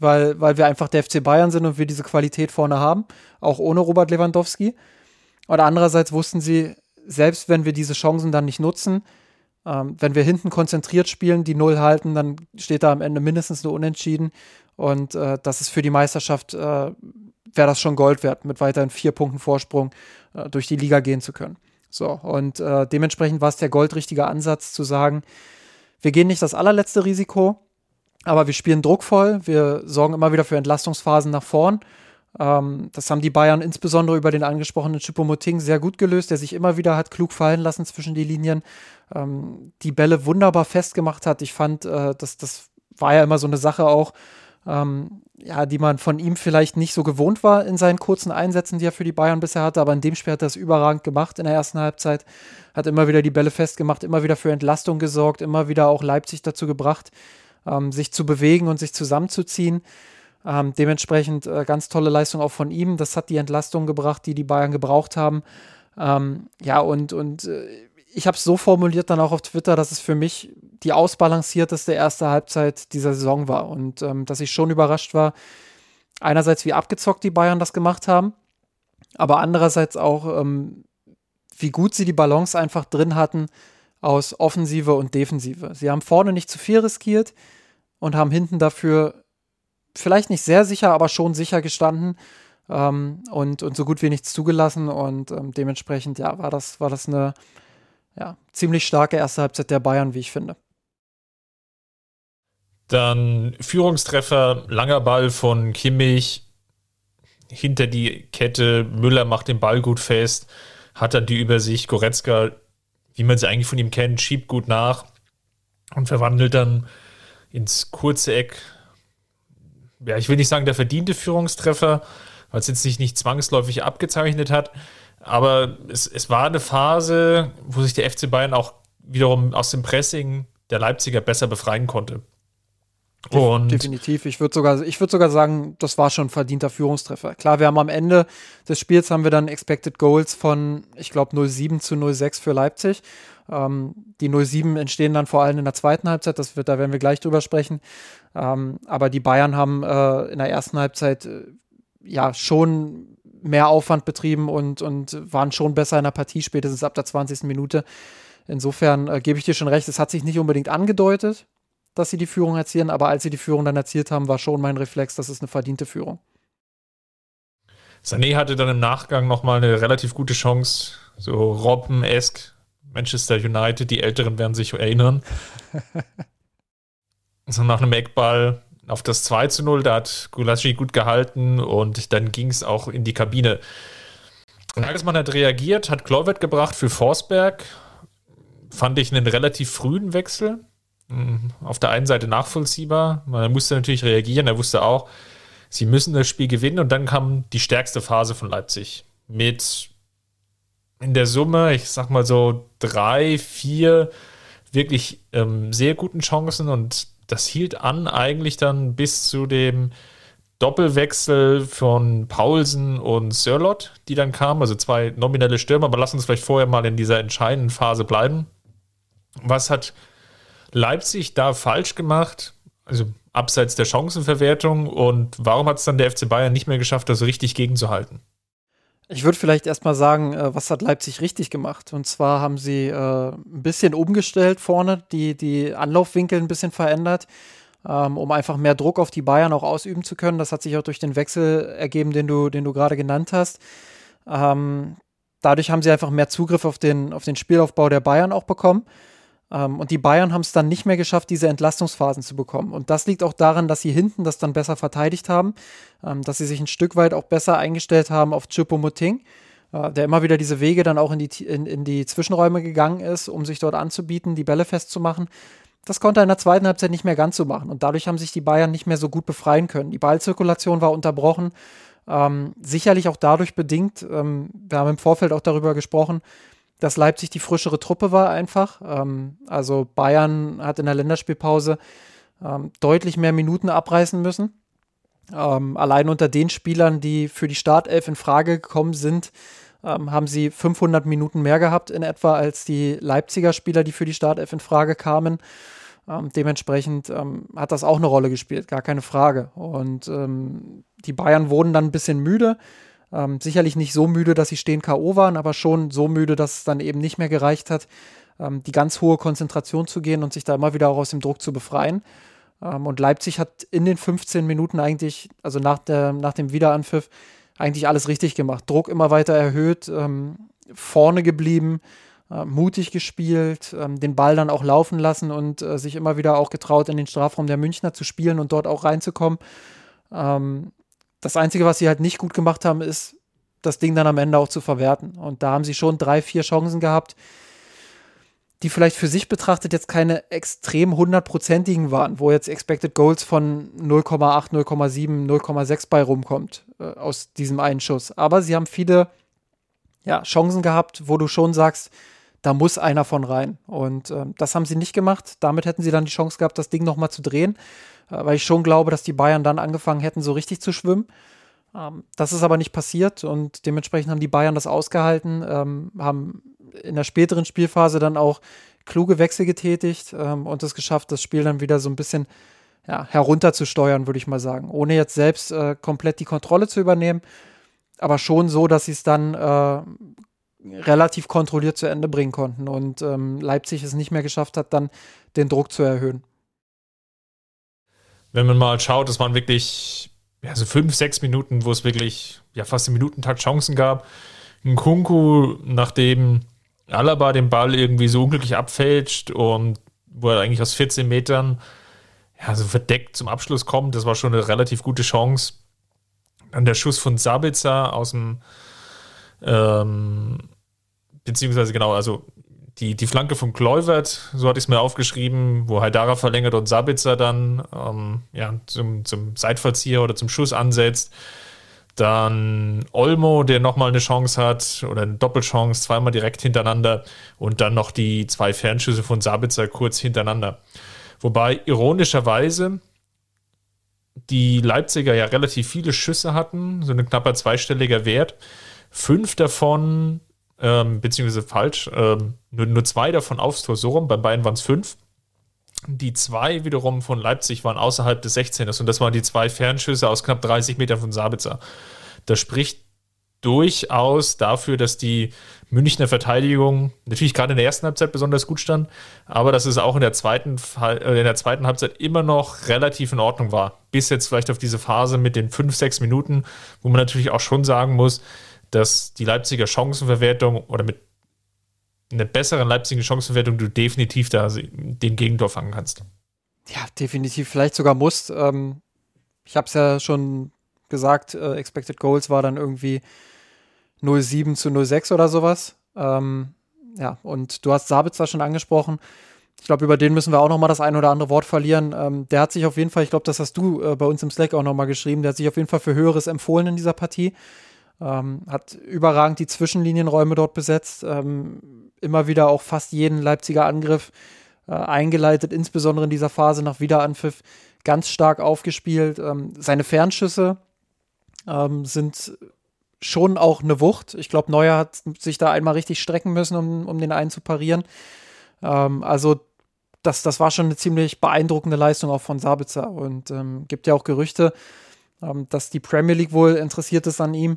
weil, weil wir einfach der FC Bayern sind und wir diese Qualität vorne haben, auch ohne Robert Lewandowski. Und andererseits wussten sie, selbst wenn wir diese Chancen dann nicht nutzen, ähm, wenn wir hinten konzentriert spielen, die Null halten, dann steht da am Ende mindestens nur Unentschieden. Und äh, das ist für die Meisterschaft, äh, wäre das schon Gold wert, mit weiterhin vier Punkten Vorsprung äh, durch die Liga gehen zu können. So, und äh, dementsprechend war es der goldrichtige Ansatz zu sagen, wir gehen nicht das allerletzte Risiko, aber wir spielen druckvoll, wir sorgen immer wieder für Entlastungsphasen nach vorn. Ähm, das haben die Bayern insbesondere über den angesprochenen Choupo-Moting sehr gut gelöst, der sich immer wieder hat klug fallen lassen zwischen die Linien, ähm, die Bälle wunderbar festgemacht hat. Ich fand, äh, das, das war ja immer so eine Sache auch, ähm, ja, die man von ihm vielleicht nicht so gewohnt war in seinen kurzen Einsätzen, die er für die Bayern bisher hatte, aber in dem Spiel hat er das überragend gemacht in der ersten Halbzeit, hat immer wieder die Bälle festgemacht, immer wieder für Entlastung gesorgt, immer wieder auch Leipzig dazu gebracht, ähm, sich zu bewegen und sich zusammenzuziehen. Ähm, dementsprechend äh, ganz tolle Leistung auch von ihm. Das hat die Entlastung gebracht, die die Bayern gebraucht haben. Ähm, ja, und, und äh, ich habe es so formuliert dann auch auf Twitter, dass es für mich die ausbalancierteste erste Halbzeit dieser Saison war und ähm, dass ich schon überrascht war, einerseits wie abgezockt die Bayern das gemacht haben, aber andererseits auch, ähm, wie gut sie die Balance einfach drin hatten aus Offensive und Defensive. Sie haben vorne nicht zu viel riskiert und haben hinten dafür vielleicht nicht sehr sicher, aber schon sicher gestanden ähm, und, und so gut wie nichts zugelassen. Und ähm, dementsprechend, ja, war das, war das eine ja, ziemlich starke erste Halbzeit der Bayern, wie ich finde. Dann Führungstreffer, langer Ball von Kimmich hinter die Kette. Müller macht den Ball gut fest, hat dann die Übersicht. Goretzka, wie man sie eigentlich von ihm kennt, schiebt gut nach und verwandelt dann ins kurze Eck ja, ich will nicht sagen, der verdiente Führungstreffer, weil es jetzt sich nicht zwangsläufig abgezeichnet hat. Aber es, es war eine Phase, wo sich der FC Bayern auch wiederum aus dem Pressing der Leipziger besser befreien konnte. Und Definitiv. Ich würde sogar, ich sogar sagen, das war schon ein verdienter Führungstreffer. Klar, wir haben am Ende des Spiels haben wir dann Expected Goals von, ich glaube, 07 zu 06 für Leipzig. Ähm, die 07 entstehen dann vor allem in der zweiten Halbzeit, das wird, da werden wir gleich drüber sprechen. Ähm, aber die Bayern haben äh, in der ersten Halbzeit äh, ja schon mehr Aufwand betrieben und, und waren schon besser in der Partie, spätestens ab der 20. Minute. Insofern äh, gebe ich dir schon recht, es hat sich nicht unbedingt angedeutet, dass sie die Führung erzielen, aber als sie die Führung dann erzielt haben, war schon mein Reflex, das ist eine verdiente Führung. Sané hatte dann im Nachgang nochmal eine relativ gute Chance, so Robben-esk, Manchester United, die Älteren werden sich erinnern. so nach einem Eckball auf das 2 zu 0, da hat Gulaschi gut gehalten und dann ging es auch in die Kabine. Nagelsmann hat reagiert, hat Klovet gebracht für Forsberg. Fand ich einen relativ frühen Wechsel. Hm, auf der einen Seite nachvollziehbar. Man musste natürlich reagieren. Er wusste auch, sie müssen das Spiel gewinnen. Und dann kam die stärkste Phase von Leipzig. Mit in der Summe, ich sag mal so drei, vier wirklich ähm, sehr guten Chancen. Und das hielt an eigentlich dann bis zu dem Doppelwechsel von Paulsen und Sörlot, die dann kamen, also zwei nominelle Stürmer, aber lass uns vielleicht vorher mal in dieser entscheidenden Phase bleiben. Was hat Leipzig da falsch gemacht? Also abseits der Chancenverwertung und warum hat es dann der FC Bayern nicht mehr geschafft, das richtig gegenzuhalten? Ich würde vielleicht erstmal sagen, äh, was hat Leipzig richtig gemacht? Und zwar haben sie äh, ein bisschen umgestellt vorne, die, die Anlaufwinkel ein bisschen verändert, ähm, um einfach mehr Druck auf die Bayern auch ausüben zu können. Das hat sich auch durch den Wechsel ergeben, den du, den du gerade genannt hast. Ähm, dadurch haben sie einfach mehr Zugriff auf den, auf den Spielaufbau der Bayern auch bekommen. Ähm, und die Bayern haben es dann nicht mehr geschafft, diese Entlastungsphasen zu bekommen. Und das liegt auch daran, dass sie hinten das dann besser verteidigt haben, ähm, dass sie sich ein Stück weit auch besser eingestellt haben auf Choupo-Moting, äh, der immer wieder diese Wege dann auch in die, in, in die Zwischenräume gegangen ist, um sich dort anzubieten, die Bälle festzumachen. Das konnte er in der zweiten Halbzeit nicht mehr ganz so machen. Und dadurch haben sich die Bayern nicht mehr so gut befreien können. Die Ballzirkulation war unterbrochen. Ähm, sicherlich auch dadurch bedingt, ähm, wir haben im Vorfeld auch darüber gesprochen, dass Leipzig die frischere Truppe war einfach. Ähm, also Bayern hat in der Länderspielpause ähm, deutlich mehr Minuten abreißen müssen. Ähm, allein unter den Spielern, die für die Startelf in Frage gekommen sind, ähm, haben sie 500 Minuten mehr gehabt in etwa als die Leipziger Spieler, die für die Startelf in Frage kamen. Ähm, dementsprechend ähm, hat das auch eine Rolle gespielt, gar keine Frage. Und die Bayern wurden dann ein bisschen müde. Ähm, sicherlich nicht so müde, dass sie stehen K.O. waren, aber schon so müde, dass es dann eben nicht mehr gereicht hat, ähm, die ganz hohe Konzentration zu gehen und sich da immer wieder auch aus dem Druck zu befreien. Ähm, und Leipzig hat in den 15 Minuten eigentlich, also nach, der, nach dem Wiederanpfiff, eigentlich alles richtig gemacht. Druck immer weiter erhöht, ähm, vorne geblieben, äh, mutig gespielt, ähm, den Ball dann auch laufen lassen und äh, sich immer wieder auch getraut, in den Strafraum der Münchner zu spielen und dort auch reinzukommen. Ähm, das Einzige, was sie halt nicht gut gemacht haben, ist, das Ding dann am Ende auch zu verwerten. Und da haben sie schon drei, vier Chancen gehabt, die vielleicht für sich betrachtet jetzt keine extrem hundertprozentigen waren, wo jetzt Expected Goals von 0,8, 0,7, 0,6 bei rumkommt äh, aus diesem einen Schuss. Aber sie haben viele ja, Chancen gehabt, wo du schon sagst, da muss einer von rein. Und äh, das haben sie nicht gemacht. Damit hätten sie dann die Chance gehabt, das Ding nochmal zu drehen. Äh, weil ich schon glaube, dass die Bayern dann angefangen hätten, so richtig zu schwimmen. Ähm, das ist aber nicht passiert und dementsprechend haben die Bayern das ausgehalten, ähm, haben in der späteren Spielphase dann auch kluge Wechsel getätigt ähm, und es geschafft, das Spiel dann wieder so ein bisschen ja, herunterzusteuern, würde ich mal sagen. Ohne jetzt selbst äh, komplett die Kontrolle zu übernehmen, aber schon so, dass sie es dann äh, relativ kontrolliert zu Ende bringen konnten und ähm, Leipzig es nicht mehr geschafft hat, dann den Druck zu erhöhen wenn man mal schaut, es waren wirklich ja, so fünf, sechs Minuten, wo es wirklich ja, fast im Minutentakt Chancen gab. Ein Kunku, nachdem Alaba den Ball irgendwie so unglücklich abfälscht und wo er eigentlich aus 14 Metern ja, so verdeckt zum Abschluss kommt, das war schon eine relativ gute Chance. Dann der Schuss von Sabitzer aus dem ähm, beziehungsweise genau, also die, die Flanke von Kluivert, so hatte ich es mir aufgeschrieben, wo Haidara verlängert und Sabitzer dann ähm, ja, zum, zum Seitfallzieher oder zum Schuss ansetzt. Dann Olmo, der nochmal eine Chance hat oder eine Doppelchance, zweimal direkt hintereinander und dann noch die zwei Fernschüsse von Sabitzer kurz hintereinander. Wobei ironischerweise die Leipziger ja relativ viele Schüsse hatten, so ein knapper zweistelliger Wert. Fünf davon ähm, beziehungsweise falsch, ähm, nur, nur zwei davon aufs Tor, so rum, bei beiden waren es fünf. Die zwei wiederum von Leipzig waren außerhalb des 16ers und das waren die zwei Fernschüsse aus knapp 30 Metern von Sabitzer. Das spricht durchaus dafür, dass die Münchner Verteidigung natürlich gerade in der ersten Halbzeit besonders gut stand, aber dass es auch in der zweiten, äh, in der zweiten Halbzeit immer noch relativ in Ordnung war. Bis jetzt vielleicht auf diese Phase mit den fünf, sechs Minuten, wo man natürlich auch schon sagen muss, dass die Leipziger Chancenverwertung oder mit einer besseren Leipziger Chancenverwertung du definitiv da den Gegentor fangen kannst. Ja, definitiv, vielleicht sogar musst. Ähm, ich habe es ja schon gesagt, äh, Expected Goals war dann irgendwie 0,7 zu 0,6 oder sowas. Ähm, ja, und du hast Sabitzer schon angesprochen. Ich glaube, über den müssen wir auch noch mal das ein oder andere Wort verlieren. Ähm, der hat sich auf jeden Fall, ich glaube, das hast du äh, bei uns im Slack auch noch mal geschrieben, der hat sich auf jeden Fall für Höheres empfohlen in dieser Partie. Ähm, hat überragend die Zwischenlinienräume dort besetzt, ähm, immer wieder auch fast jeden Leipziger Angriff äh, eingeleitet, insbesondere in dieser Phase nach Wiederanpfiff ganz stark aufgespielt. Ähm, seine Fernschüsse ähm, sind schon auch eine Wucht. Ich glaube, Neuer hat sich da einmal richtig strecken müssen, um, um den einen zu parieren. Ähm, also das, das war schon eine ziemlich beeindruckende Leistung auch von Sabitzer und ähm, gibt ja auch Gerüchte, dass die Premier League wohl interessiert ist an ihm.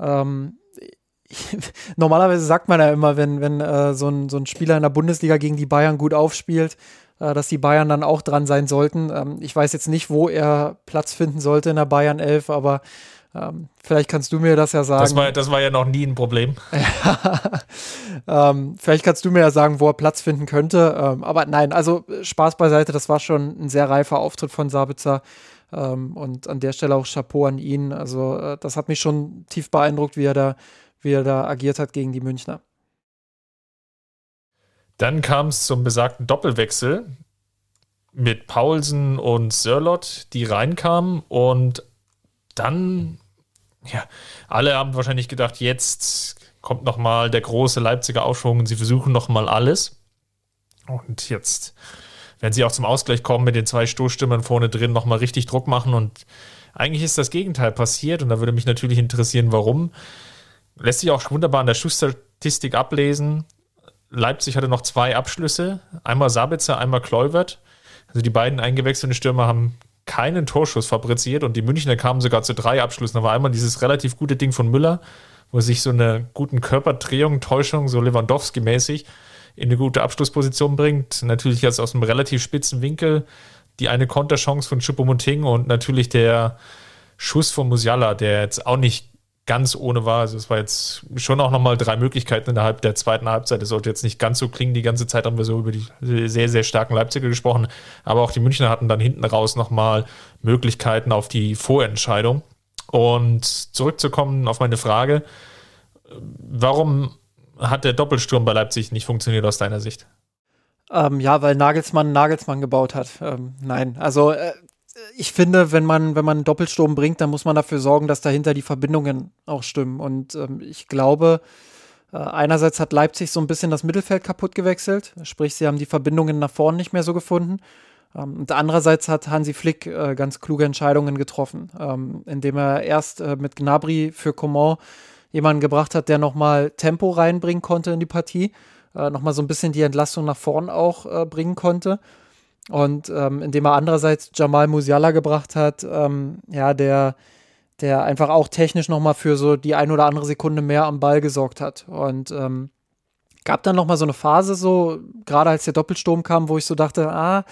Ähm, normalerweise sagt man ja immer, wenn, wenn äh, so, ein, so ein Spieler in der Bundesliga gegen die Bayern gut aufspielt, äh, dass die Bayern dann auch dran sein sollten. Ähm, ich weiß jetzt nicht, wo er Platz finden sollte in der Bayern 11, aber Ähm, vielleicht kannst du mir das ja sagen. Das war, das war ja noch nie ein Problem. ähm, vielleicht kannst du mir ja sagen, wo er Platz finden könnte. Ähm, aber nein, also Spaß beiseite, das war schon ein sehr reifer Auftritt von Sabitzer. Ähm, und an der Stelle auch Chapeau an ihn. Also äh, das hat mich schon tief beeindruckt, wie er da, wie er da agiert hat gegen die Münchner. Dann kam es zum besagten Doppelwechsel mit Paulsen und Sörlot, die reinkamen und dann, ja, alle haben wahrscheinlich gedacht, jetzt kommt nochmal der große Leipziger Aufschwung und sie versuchen nochmal alles. Und jetzt werden sie auch zum Ausgleich kommen mit den zwei Stoßstimmen vorne drin, nochmal richtig Druck machen und eigentlich ist das Gegenteil passiert und da würde mich natürlich interessieren, warum. Lässt sich auch wunderbar an der Schussstatistik ablesen. Leipzig hatte noch zwei Abschlüsse, einmal Sabitzer, einmal Kluivert. Also die beiden eingewechselten Stürmer haben keinen Torschuss fabriziert und die Münchner kamen sogar zu drei Abschlüssen. Da war einmal dieses relativ gute Ding von Müller, wo sich so eine guten Körperdrehung, Täuschung, so Lewandowski-mäßig in eine gute Abschlussposition bringt. Natürlich jetzt aus einem relativ spitzen Winkel die eine Konterchance von Choupo-Moting und natürlich der Schuss von Musiala, der jetzt auch nicht ganz ohne war. Also es war jetzt schon auch nochmal drei Möglichkeiten innerhalb der zweiten Halbzeit. Es sollte jetzt nicht ganz so klingen. Die ganze Zeit haben wir so über die sehr, sehr starken Leipziger gesprochen. Aber auch die Münchner hatten dann hinten raus nochmal Möglichkeiten auf die Vorentscheidung. Und zurückzukommen auf meine Frage, warum hat der Doppelsturm bei Leipzig nicht funktioniert aus deiner Sicht? Ähm, ja, weil Nagelsmann Nagelsmann gebaut hat. Ähm, nein, also äh, ich finde, wenn man, wenn man einen Doppelsturm bringt, dann muss man dafür sorgen, dass dahinter die Verbindungen auch stimmen. Und ähm, ich glaube, äh, einerseits hat Leipzig so ein bisschen das Mittelfeld kaputt gewechselt, sprich, sie haben die Verbindungen nach vorne nicht mehr so gefunden. Ähm, und andererseits hat Hansi Flick äh, ganz kluge Entscheidungen getroffen, ähm, indem er erst äh, mit Gnabry für Coman jemanden gebracht hat, der nochmal Tempo reinbringen konnte in die Partie, äh, nochmal so ein bisschen die Entlastung nach vorn auch äh, bringen konnte. Und ähm, indem er andererseits Jamal Musiala gebracht hat, ähm, ja, der, der einfach auch technisch nochmal für so die ein oder andere Sekunde mehr am Ball gesorgt hat. Und ähm, gab dann nochmal so eine Phase, so, gerade als der Doppelsturm kam, wo ich so dachte, ah,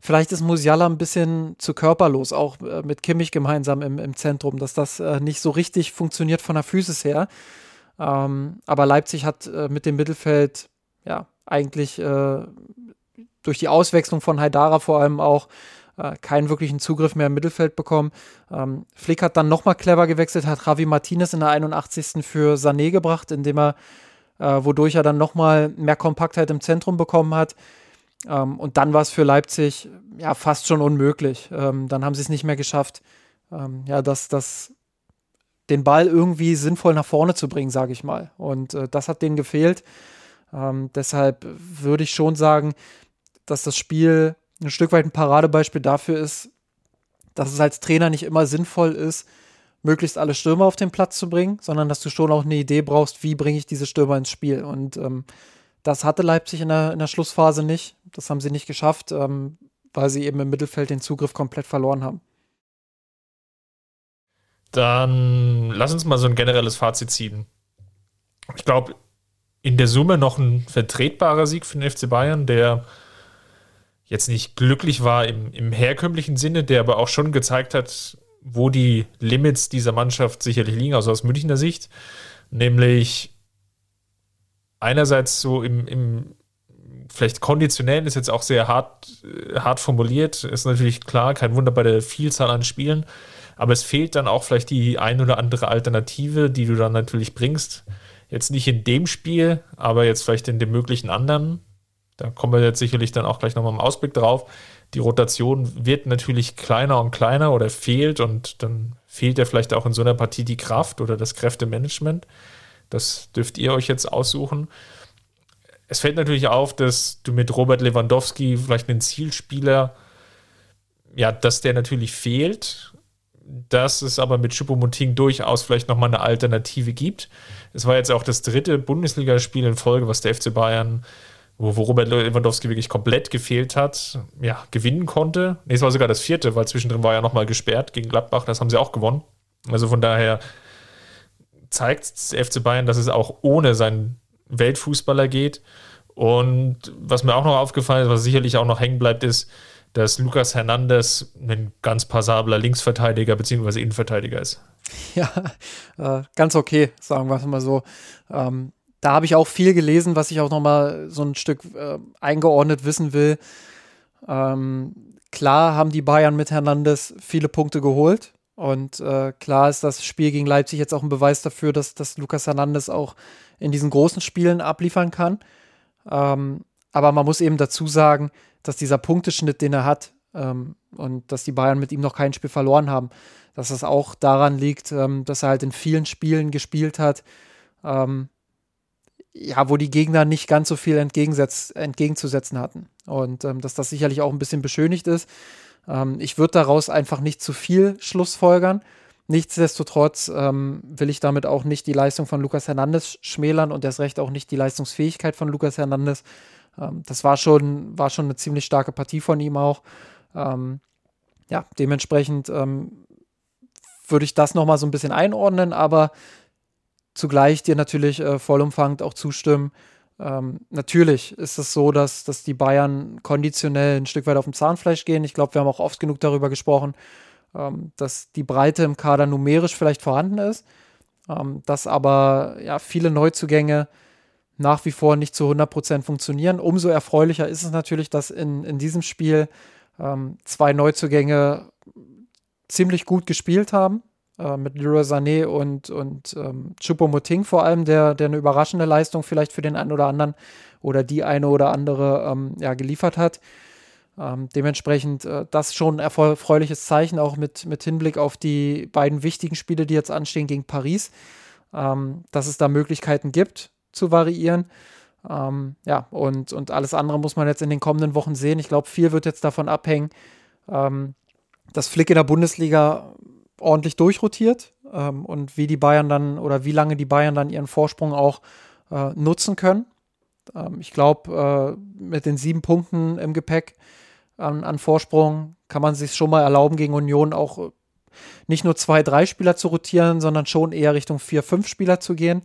vielleicht ist Musiala ein bisschen zu körperlos, auch äh, mit Kimmich gemeinsam im, im Zentrum, dass das äh, nicht so richtig funktioniert von der Physis her. Ähm, aber Leipzig hat äh, mit dem Mittelfeld ja eigentlich durch die Auswechslung von Haidara vor allem auch keinen wirklichen Zugriff mehr im Mittelfeld bekommen. Ähm, Flick hat dann nochmal clever gewechselt, hat Javi Martinez in der 81. für Sané gebracht, indem er, äh, wodurch er dann nochmal mehr Kompaktheit im Zentrum bekommen hat. Ähm, und dann war es für Leipzig ja fast schon unmöglich. Ähm, dann haben sie es nicht mehr geschafft, ähm, ja, das, das, den Ball irgendwie sinnvoll nach vorne zu bringen, sage ich mal. Und äh, das hat denen gefehlt. Ähm, deshalb würde ich schon sagen, dass das Spiel ein Stück weit ein Paradebeispiel dafür ist, dass es als Trainer nicht immer sinnvoll ist, möglichst alle Stürmer auf den Platz zu bringen, sondern dass du schon auch eine Idee brauchst, wie bringe ich diese Stürmer ins Spiel. Und ähm, das hatte Leipzig in der, in der Schlussphase nicht. Das haben sie nicht geschafft, ähm, weil sie eben im Mittelfeld den Zugriff komplett verloren haben. Dann lass uns mal so ein generelles Fazit ziehen. Ich glaube, in der Summe noch ein vertretbarer Sieg für den FC Bayern, der jetzt nicht glücklich war im, im herkömmlichen Sinne, der aber auch schon gezeigt hat, wo die Limits dieser Mannschaft sicherlich liegen, also aus Münchner Sicht. Nämlich einerseits so im, im vielleicht konditionell ist jetzt auch sehr hart, äh, hart formuliert, ist natürlich klar, kein Wunder bei der Vielzahl an Spielen, aber es fehlt dann auch vielleicht die ein oder andere Alternative, die du dann natürlich bringst. Jetzt nicht in dem Spiel, aber jetzt vielleicht in dem möglichen anderen. Da kommen wir jetzt sicherlich dann auch gleich nochmal im Ausblick drauf. Die Rotation wird natürlich kleiner und kleiner oder fehlt und dann fehlt ja vielleicht auch in so einer Partie die Kraft oder das Kräftemanagement. Das dürft ihr euch jetzt aussuchen. Es fällt natürlich auf, dass du mit Robert Lewandowski vielleicht einen Zielspieler, ja, dass der natürlich fehlt, dass es aber mit Choupo-Moting durchaus vielleicht nochmal eine Alternative gibt. Es war jetzt auch das dritte Bundesligaspiel in Folge, was der FC Bayern wo, wo Robert Lewandowski wirklich komplett gefehlt hat, ja, gewinnen konnte. Nee, es war sogar das vierte, weil zwischendrin war er nochmal gesperrt gegen Gladbach, das haben sie auch gewonnen. Also von daher zeigt FC Bayern, dass es auch ohne seinen Weltfußballer geht. Und was mir auch noch aufgefallen ist, was sicherlich auch noch hängen bleibt, ist, dass Lucas Hernandez ein ganz passabler Linksverteidiger bzw. Innenverteidiger ist. Ja, äh, ganz okay, sagen wir es mal so. Ähm, da habe ich auch viel gelesen, was ich auch noch mal so ein Stück äh, eingeordnet wissen will. Ähm, klar haben die Bayern mit Hernandez viele Punkte geholt. Und äh, klar ist das Spiel gegen Leipzig jetzt auch ein Beweis dafür, dass, dass Lukas Hernandez auch in diesen großen Spielen abliefern kann. Ähm, aber man muss eben dazu sagen, dass dieser Punkteschnitt, den er hat, ähm, und dass die Bayern mit ihm noch kein Spiel verloren haben, dass das auch daran liegt, ähm, dass er halt in vielen Spielen gespielt hat, ähm, ja, wo die Gegner nicht ganz so viel entgegenzusetzen hatten. Und ähm, dass das sicherlich auch ein bisschen beschönigt ist. Ähm, ich würde daraus einfach nicht zu viel Schlussfolgern. Nichtsdestotrotz ähm, will ich damit auch nicht die Leistung von Lukas Hernandez schmälern und erst recht auch nicht die Leistungsfähigkeit von Lukas Hernandez. Ähm, das war schon, war schon eine ziemlich starke Partie von ihm auch. Ähm, ja, dementsprechend ähm, würde ich das nochmal so ein bisschen einordnen, aber zugleich dir natürlich äh, vollumfangend auch zustimmen. Ähm, natürlich ist es so, dass, dass die Bayern konditionell ein Stück weit auf dem Zahnfleisch gehen. Ich glaube, wir haben auch oft genug darüber gesprochen, ähm, dass die Breite im Kader numerisch vielleicht vorhanden ist, ähm, dass aber ja, viele Neuzugänge nach wie vor nicht zu 100% funktionieren. Umso erfreulicher ist es natürlich, dass in, in diesem Spiel ähm, zwei Neuzugänge ziemlich gut gespielt haben äh, mit Leroy Sané und, und ähm, Choupo-Moting vor allem, der, der eine überraschende Leistung vielleicht für den einen oder anderen oder die eine oder andere ähm, ja, geliefert hat. Ähm, dementsprechend äh, das schon ein erfreuliches Zeichen, auch mit, mit Hinblick auf die beiden wichtigen Spiele, die jetzt anstehen gegen Paris, ähm, dass es da Möglichkeiten gibt zu variieren. Ähm, ja, und, und alles andere muss man jetzt in den kommenden Wochen sehen. Ich glaube, viel wird jetzt davon abhängen, ähm, dass Flick in der Bundesliga ordentlich durchrotiert ähm, und wie die Bayern dann oder wie lange die Bayern dann ihren Vorsprung auch äh, nutzen können. Ähm, ich glaube, äh, mit den sieben Punkten im Gepäck an, an Vorsprung kann man sich schon mal erlauben, gegen Union auch äh, nicht nur zwei, drei Spieler zu rotieren, sondern schon eher Richtung vier, fünf Spieler zu gehen.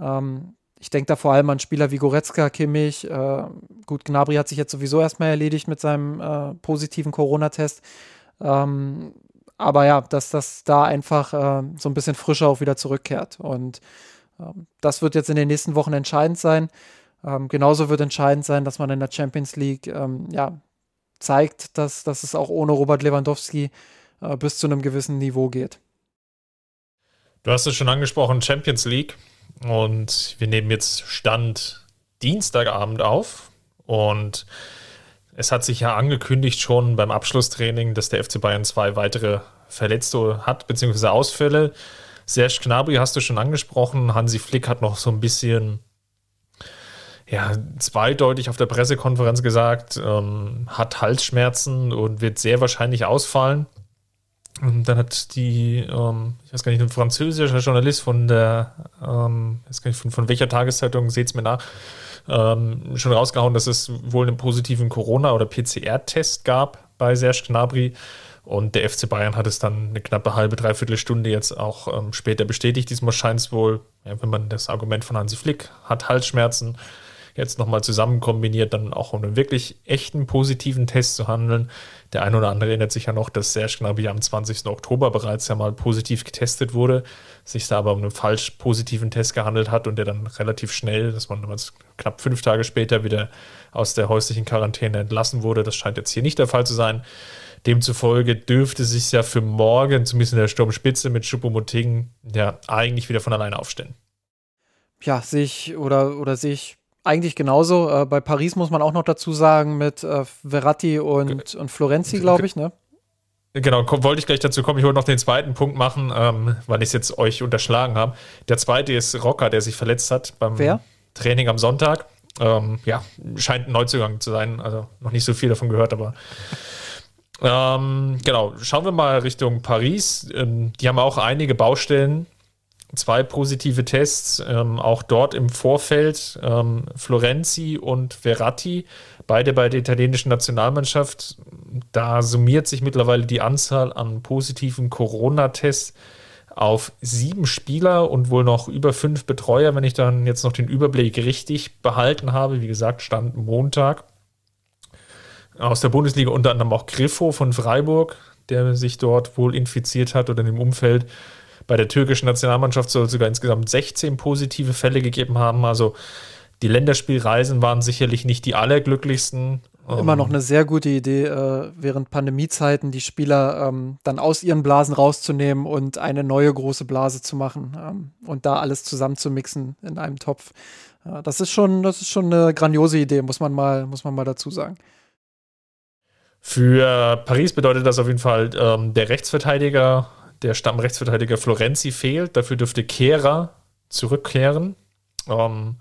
Ähm, ich denke da vor allem an Spieler wie Goretzka, Kimmich. Äh, gut, Gnabry hat sich jetzt sowieso erstmal erledigt mit seinem äh, positiven Corona-Test. Ähm, aber ja, dass das da einfach äh, so ein bisschen frischer auch wieder zurückkehrt. Und ähm, das wird jetzt in den nächsten Wochen entscheidend sein. Ähm, genauso wird entscheidend sein, dass man in der Champions League ähm, ja, zeigt, dass, dass es auch ohne Robert Lewandowski äh, bis zu einem gewissen Niveau geht. Du hast es schon angesprochen, Champions League. Und wir nehmen jetzt Stand Dienstagabend auf. Und es hat sich ja angekündigt schon beim Abschlusstraining, dass der FC Bayern zwei weitere Verletzte hat, beziehungsweise Ausfälle. Serge Gnabry hast du schon angesprochen. Hansi Flick hat noch so ein bisschen ja, zweideutig auf der Pressekonferenz gesagt, ähm, hat Halsschmerzen und wird sehr wahrscheinlich ausfallen. Und dann hat die, ähm, ich weiß gar nicht, ein französischer Journalist von der, ähm, ich weiß gar nicht, von, von welcher Tageszeitung, seht es mir nach, ähm, schon rausgehauen, dass es wohl einen positiven Corona- oder PCR-Test gab bei Serge Gnabry. Und der FC Bayern hat es dann eine knappe halbe, dreiviertel Stunde jetzt auch ähm, später bestätigt. Diesmal scheint es wohl, ja, wenn man das Argument von Hansi Flick hat, Halsschmerzen, jetzt nochmal zusammen kombiniert, dann auch um einen wirklich echten positiven Test zu handeln. Der eine oder andere erinnert sich ja noch, dass Serge Gnabry am 20. Oktober bereits ja mal positiv getestet wurde, sich da aber um einen falsch positiven Test gehandelt hat und der dann relativ schnell, dass man knapp fünf Tage später wieder aus der häuslichen Quarantäne entlassen wurde. Das scheint jetzt hier nicht der Fall zu sein. Demzufolge dürfte sich ja für morgen, zumindest in der Sturmspitze mit Schuppomoting, ja eigentlich wieder von alleine aufstellen. Ja, sehe ich oder, oder sehe eigentlich genauso. Äh, bei Paris muss man auch noch dazu sagen mit äh, Verratti und, und Florenzi, glaube ich, ne? Genau, wollte ich gleich dazu kommen. Ich wollte noch den zweiten Punkt machen, ähm, weil ich es jetzt euch unterschlagen habe. Der zweite ist Rocker, der sich verletzt hat beim Wer? Training am Sonntag. Ähm, ja, scheint ein Neuzugang zu sein. Also noch nicht so viel davon gehört, aber ähm, genau. Schauen wir mal Richtung Paris. Ähm, die haben auch einige Baustellen zwei positive Tests, ähm, auch dort im Vorfeld. Ähm, Florenzi und Verratti, beide bei der italienischen Nationalmannschaft. Da summiert sich mittlerweile die Anzahl an positiven Corona-Tests auf sieben Spieler und wohl noch über fünf Betreuer, wenn ich dann jetzt noch den Überblick richtig behalten habe. Wie gesagt, stand Montag. Aus der Bundesliga unter anderem auch Griffo von Freiburg, der sich dort wohl infiziert hat oder im Umfeld Bei der türkischen Nationalmannschaft soll es sogar insgesamt 16 positive Fälle gegeben haben. Also die Länderspielreisen waren sicherlich nicht die allerglücklichsten. Immer noch ähm, eine sehr gute Idee, äh, während Pandemiezeiten die Spieler ähm, dann aus ihren Blasen rauszunehmen und eine neue große Blase zu machen ähm, und da alles zusammenzumixen in einem Topf. Äh, das ist schon, das ist schon eine grandiose Idee, muss man mal, muss man mal dazu sagen. Für Paris bedeutet das auf jeden Fall, ähm, der Rechtsverteidiger, der Stammrechtsverteidiger Florenzi fehlt. Dafür dürfte Kehrer zurückkehren. Ähm,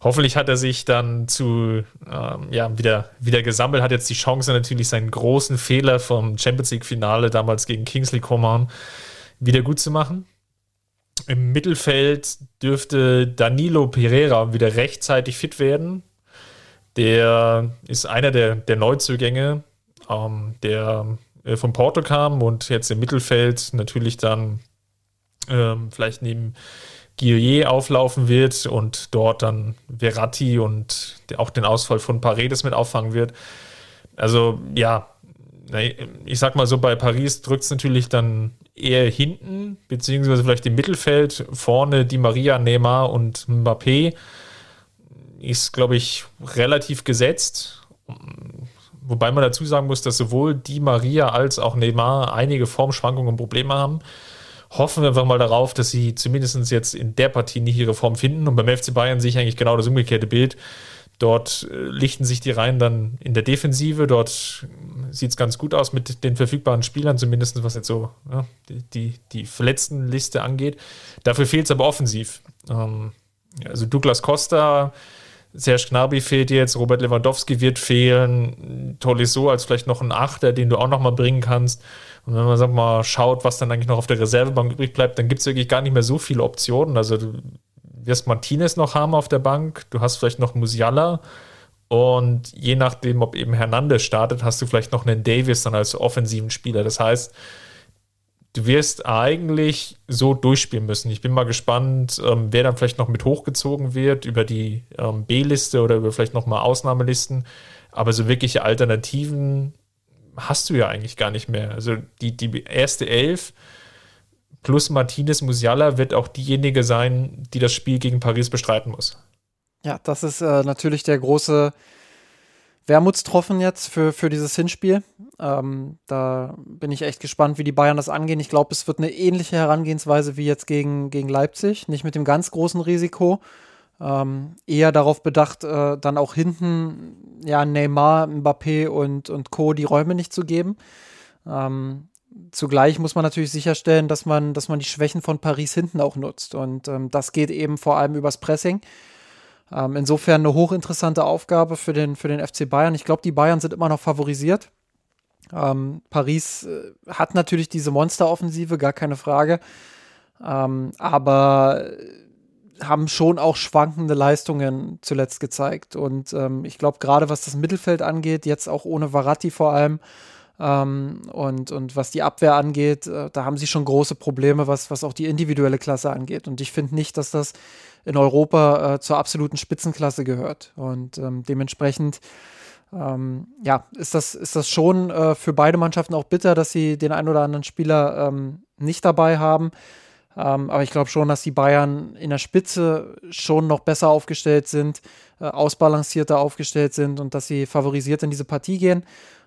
hoffentlich hat er sich dann zu, ähm, ja, wieder, wieder gesammelt, hat jetzt die Chance natürlich seinen großen Fehler vom Champions League-Finale damals gegen Kingsley Coman wieder gut zu machen. Im Mittelfeld dürfte Danilo Pereira wieder rechtzeitig fit werden. Der ist einer der, der Neuzugänge, ähm, der äh, von Porto kam und jetzt im Mittelfeld natürlich dann ähm, vielleicht neben Guillet auflaufen wird und dort dann Verratti und auch den Ausfall von Paredes mit auffangen wird. Also ja, ich sag mal so, bei Paris drückt es natürlich dann eher hinten, beziehungsweise vielleicht im Mittelfeld, vorne die Maria, Neymar und Mbappé ist, glaube ich, relativ gesetzt. Wobei man dazu sagen muss, dass sowohl die Maria als auch Neymar einige Formschwankungen und Probleme haben hoffen wir einfach mal darauf, dass sie zumindest jetzt in der Partie nicht ihre Form finden. Und beim FC Bayern sehe ich eigentlich genau das umgekehrte Bild. Dort äh, lichten sich die Reihen dann in der Defensive. Dort sieht es ganz gut aus mit den verfügbaren Spielern, zumindest was jetzt so ja, die, die, die verletzten Liste angeht. Dafür fehlt es aber offensiv. Ähm, also Douglas Costa, Serge Gnabry fehlt jetzt, Robert Lewandowski wird fehlen, Tolisso als vielleicht noch ein Achter, den du auch noch mal bringen kannst. Und wenn man sag mal schaut, was dann eigentlich noch auf der Reservebank übrig bleibt, dann gibt es wirklich gar nicht mehr so viele Optionen. Also du wirst Martinez noch haben auf der Bank, du hast vielleicht noch Musiala und je nachdem, ob eben Hernandez startet, hast du vielleicht noch einen Davis dann als offensiven Spieler. Das heißt, du wirst eigentlich so durchspielen müssen. Ich bin mal gespannt, ähm, wer dann vielleicht noch mit hochgezogen wird über die ähm, B-Liste oder über vielleicht noch mal Ausnahmelisten. Aber so wirkliche Alternativen hast du ja eigentlich gar nicht mehr. Also die, die erste Elf plus Martinez Musiala wird auch diejenige sein, die das Spiel gegen Paris bestreiten muss. Ja, das ist äh, natürlich der große Wermutstropfen jetzt für, für dieses Hinspiel. Ähm, da bin ich echt gespannt, wie die Bayern das angehen. Ich glaube, es wird eine ähnliche Herangehensweise wie jetzt gegen, gegen Leipzig. Nicht mit dem ganz großen Risiko, ähm, eher darauf bedacht, äh, dann auch hinten ja Neymar, Mbappé und, und Co. die Räume nicht zu geben. Ähm, zugleich muss man natürlich sicherstellen, dass man, dass man die Schwächen von Paris hinten auch nutzt. Und ähm, das geht eben vor allem übers Pressing. Ähm, insofern eine hochinteressante Aufgabe für den, für den FC Bayern. Ich glaube, die Bayern sind immer noch favorisiert. Ähm, Paris äh, hat natürlich diese Monsteroffensive, gar keine Frage. Ähm, aber haben schon auch schwankende Leistungen zuletzt gezeigt. Und ähm, ich glaube, gerade was das Mittelfeld angeht, jetzt auch ohne Varatti vor allem, ähm, und, und was die Abwehr angeht, äh, da haben sie schon große Probleme, was, was auch die individuelle Klasse angeht. Und ich finde nicht, dass das in Europa äh, zur absoluten Spitzenklasse gehört. Und ähm, dementsprechend ähm, ja, ist das, ist das schon äh, für beide Mannschaften auch bitter, dass sie den einen oder anderen Spieler ähm, nicht dabei haben. Ähm, aber ich glaube schon, dass die Bayern in der Spitze schon noch besser aufgestellt sind, äh, ausbalancierter aufgestellt sind und dass sie favorisiert in diese Partie gehen.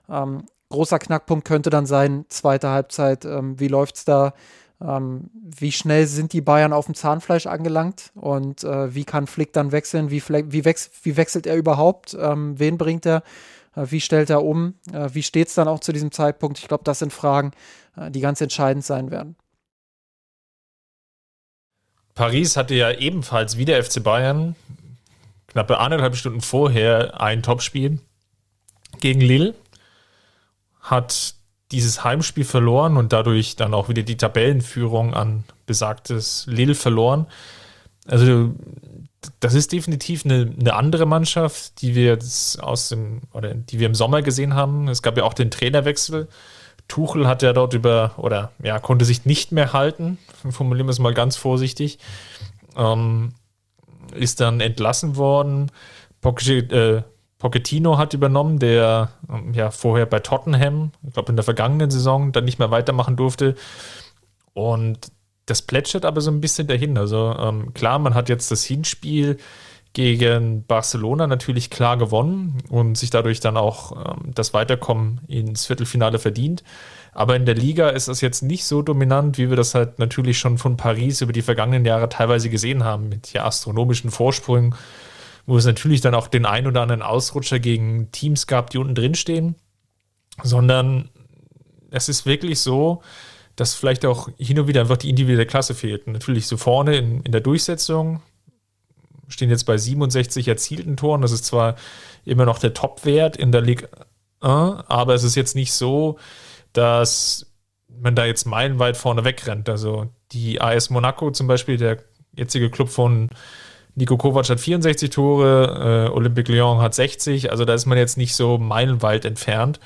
Ähm, großer Knackpunkt könnte dann sein, zweite Halbzeit, ähm, wie läuft es da? Ähm, wie schnell sind die Bayern auf dem Zahnfleisch angelangt und äh, wie kann Flick dann wechseln? Wie, wie, wech wie wechselt er überhaupt? Ähm, wen bringt er? Äh, wie stellt er um? Äh, wie steht es dann auch zu diesem Zeitpunkt? Ich glaube, das sind Fragen, äh, die ganz entscheidend sein werden. Paris hatte ja ebenfalls wie der FC Bayern knappe anderthalb Stunden vorher ein Topspiel gegen Lille, hat dieses Heimspiel verloren und dadurch dann auch wieder die Tabellenführung an besagtes Lille verloren. Also das ist definitiv eine, eine andere Mannschaft, die wir jetzt aus dem oder die wir im Sommer gesehen haben. Es gab ja auch den Trainerwechsel Tuchel hat ja dort über, oder ja, konnte sich nicht mehr halten, formulieren wir es mal ganz vorsichtig, ähm, ist dann entlassen worden. Äh, Pochettino hat übernommen, der ähm, ja vorher bei Tottenham, ich glaube in der vergangenen Saison, dann nicht mehr weitermachen durfte. Und das plätschert aber so ein bisschen dahin. Also ähm, klar, man hat jetzt das Hinspiel gegen Barcelona natürlich klar gewonnen und sich dadurch dann auch ähm, das Weiterkommen ins Viertelfinale verdient. Aber in der Liga ist das jetzt nicht so dominant, wie wir das halt natürlich schon von Paris über die vergangenen Jahre teilweise gesehen haben, mit ja astronomischen Vorsprüngen, wo es natürlich dann auch den ein oder anderen Ausrutscher gegen Teams gab, die unten drin stehen, sondern es ist wirklich so, dass vielleicht auch hin und wieder einfach die individuelle Klasse fehlt. Natürlich so vorne in, in der Durchsetzung, stehen jetzt bei 67 erzielten Toren. Das ist zwar immer noch der Top-Wert in der Liga, aber es ist jetzt nicht so, dass man da jetzt meilenweit vorne wegrennt. Also die AS Monaco zum Beispiel, der jetzige Club von Nico Kovac hat 64 Tore, äh, Olympique Lyon hat 60, also da ist man jetzt nicht so meilenweit entfernt.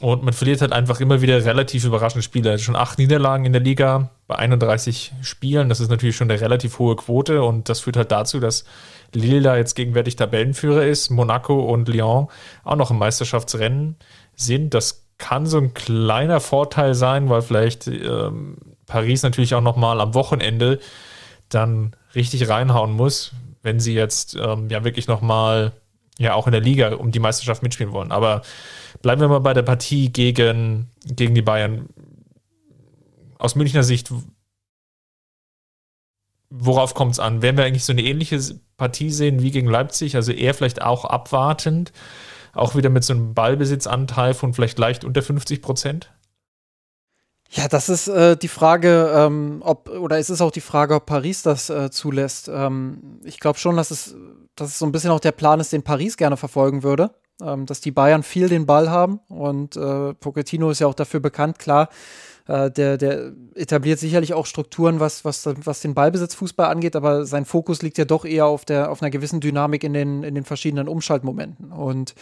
Und man verliert halt einfach immer wieder relativ überraschende Spiele. Schon acht Niederlagen in der Liga bei 31 Spielen. Das ist natürlich schon eine relativ hohe Quote und das führt halt dazu, dass Lille da jetzt gegenwärtig Tabellenführer ist, Monaco und Lyon auch noch im Meisterschaftsrennen sind. Das kann so ein kleiner Vorteil sein, weil vielleicht ähm, Paris natürlich auch nochmal am Wochenende dann richtig reinhauen muss, wenn sie jetzt ähm, ja wirklich nochmal ja auch in der Liga um die Meisterschaft mitspielen wollen. Aber Bleiben wir mal bei der Partie gegen, gegen die Bayern. Aus Münchner Sicht, worauf kommt es an? Werden wir eigentlich so eine ähnliche Partie sehen wie gegen Leipzig? Also eher vielleicht auch abwartend, auch wieder mit so einem Ballbesitzanteil von vielleicht leicht unter 50 Prozent? Ja, das ist äh, die Frage, ähm, ob, oder es ist auch die Frage, ob Paris das äh, zulässt. Ähm, ich glaube schon, dass es, dass es so ein bisschen auch der Plan ist, den Paris gerne verfolgen würde ähm, dass die Bayern viel den Ball haben und äh, Pochettino ist ja auch dafür bekannt, klar. Äh, der, der etabliert sicherlich auch Strukturen, was, was, was den Ballbesitzfußball angeht, aber sein Fokus liegt ja doch eher auf, der, auf einer gewissen Dynamik in den, in den verschiedenen Umschaltmomenten. Und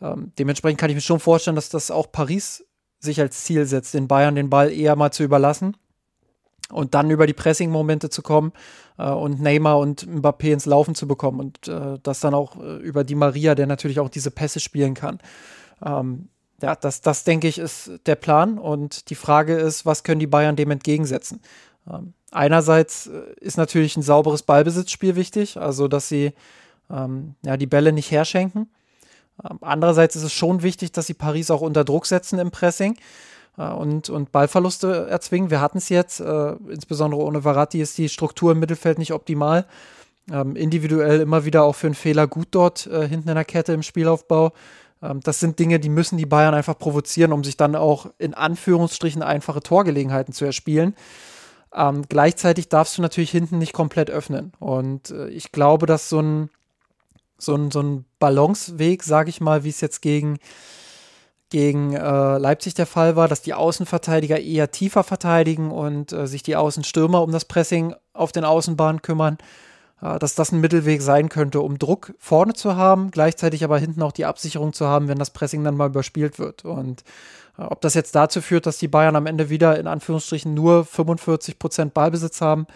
ähm, dementsprechend kann ich mir schon vorstellen, dass das auch Paris sich als Ziel setzt, den Bayern den Ball eher mal zu überlassen und dann über die Pressing-Momente zu kommen äh, und Neymar und Mbappé ins Laufen zu bekommen und äh, das dann auch äh, über die Maria, der natürlich auch diese Pässe spielen kann. Ähm, ja, das, das denke ich ist der Plan und die Frage ist, was können die Bayern dem entgegensetzen? Ähm, einerseits äh, ist natürlich ein sauberes Ballbesitzspiel wichtig, also dass sie ähm, ja, die Bälle nicht herschenken. Ähm, andererseits ist es schon wichtig, dass sie Paris auch unter Druck setzen im Pressing äh, und, und Ballverluste erzwingen. Wir hatten es jetzt, äh, insbesondere ohne Varatti ist die Struktur im Mittelfeld nicht optimal. Ähm, individuell immer wieder auch für einen Fehler gut dort äh, hinten in der Kette im Spielaufbau. Ähm, das sind Dinge, die müssen die Bayern einfach provozieren, um sich dann auch in Anführungsstrichen einfache Torgelegenheiten zu erspielen. Ähm, gleichzeitig darfst du natürlich hinten nicht komplett öffnen. Und äh, ich glaube, dass so ein, so ein, so ein Balanceweg, sage ich mal, wie es jetzt gegen gegen äh, Leipzig der Fall war, dass die Außenverteidiger eher tiefer verteidigen und äh, sich die Außenstürmer um das Pressing auf den Außenbahnen kümmern, äh, dass das ein Mittelweg sein könnte, um Druck vorne zu haben, gleichzeitig aber hinten auch die Absicherung zu haben, wenn das Pressing dann mal überspielt wird. Und äh, ob das jetzt dazu führt, dass die Bayern am Ende wieder in Anführungsstrichen nur 45 Prozent Ballbesitz haben,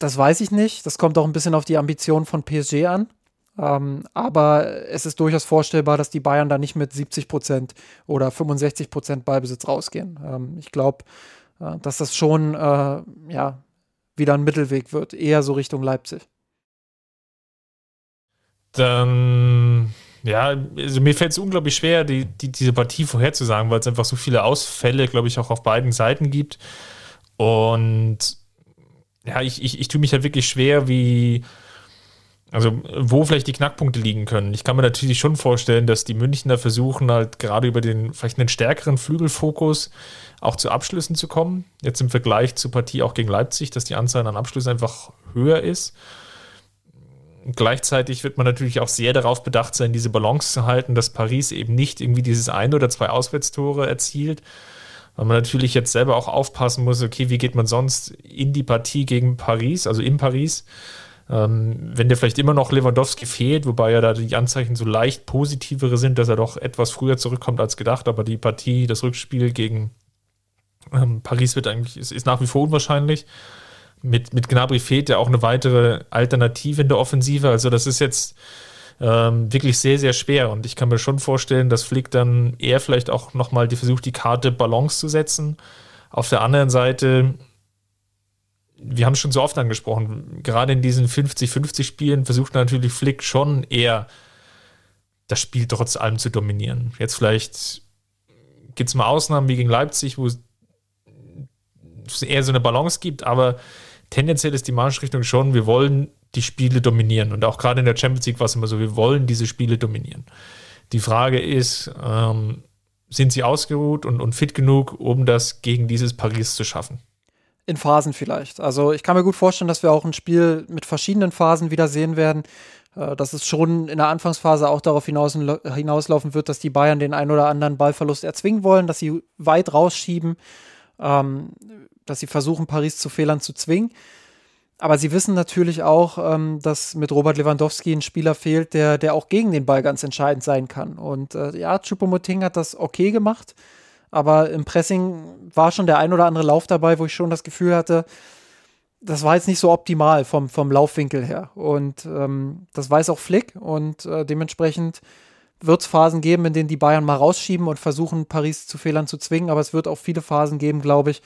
das weiß ich nicht. Das kommt auch ein bisschen auf die Ambitionen von PSG an. Ähm, aber es ist durchaus vorstellbar, dass die Bayern da nicht mit 70 Prozent oder 65 Prozent Ballbesitz rausgehen. Ähm, ich glaube, äh, dass das schon äh, ja, wieder ein Mittelweg wird, eher so Richtung Leipzig. Dann, ja, also mir fällt es unglaublich schwer, die, die, diese Partie vorherzusagen, weil es einfach so viele Ausfälle, glaube ich, auch auf beiden Seiten gibt. Und ja, ich, ich, ich tue mich halt wirklich schwer, wie also, wo vielleicht die Knackpunkte liegen können. Ich kann mir natürlich schon vorstellen, dass die Münchner versuchen, halt gerade über den vielleicht einen stärkeren Flügelfokus auch zu Abschlüssen zu kommen. Jetzt im Vergleich zur Partie auch gegen Leipzig, dass die Anzahl an Abschlüssen einfach höher ist. Gleichzeitig wird man natürlich auch sehr darauf bedacht sein, diese Balance zu halten, dass Paris eben nicht irgendwie dieses ein oder zwei Auswärtstore erzielt, weil man natürlich jetzt selber auch aufpassen muss, okay, wie geht man sonst in die Partie gegen Paris, also in Paris, wenn dir vielleicht immer noch Lewandowski fehlt, wobei ja da die Anzeichen so leicht positivere sind, dass er doch etwas früher zurückkommt als gedacht, aber die Partie, das Rückspiel gegen ähm, Paris wird eigentlich, ist, ist, nach wie vor unwahrscheinlich. Mit, mit Gnabry fehlt ja auch eine weitere Alternative in der Offensive. Also das ist jetzt ähm, wirklich sehr, sehr schwer. Und ich kann mir schon vorstellen, dass Flick dann eher vielleicht auch nochmal versucht, die Karte Balance zu setzen. Auf der anderen Seite wir haben es schon so oft angesprochen, gerade in diesen 50-50 Spielen versucht natürlich Flick schon eher das Spiel trotz allem zu dominieren. Jetzt vielleicht gibt es mal Ausnahmen wie gegen Leipzig, wo es eher so eine Balance gibt, aber tendenziell ist die Marschrichtung schon, wir wollen die Spiele dominieren. Und auch gerade in der Champions League war es immer so, wir wollen diese Spiele dominieren. Die Frage ist, ähm, sind sie ausgeruht und, und fit genug, um das gegen dieses Paris zu schaffen? In Phasen vielleicht. Also ich kann mir gut vorstellen, dass wir auch ein Spiel mit verschiedenen Phasen wieder sehen werden. Äh, dass es schon in der Anfangsphase auch darauf hinaus, hinauslaufen wird, dass die Bayern den ein oder anderen Ballverlust erzwingen wollen, dass sie weit rausschieben, ähm, dass sie versuchen, Paris zu Fehlern zu zwingen. Aber sie wissen natürlich auch, ähm, dass mit Robert Lewandowski ein Spieler fehlt, der, der auch gegen den Ball ganz entscheidend sein kann. Und äh, ja, Choupo-Moting hat das okay gemacht, aber im Pressing war schon der ein oder andere Lauf dabei, wo ich schon das Gefühl hatte, das war jetzt nicht so optimal vom, vom Laufwinkel her. Und ähm, das weiß auch Flick und äh, dementsprechend wird es Phasen geben, in denen die Bayern mal rausschieben und versuchen, Paris zu Fehlern zu zwingen. Aber es wird auch viele Phasen geben, glaube ich,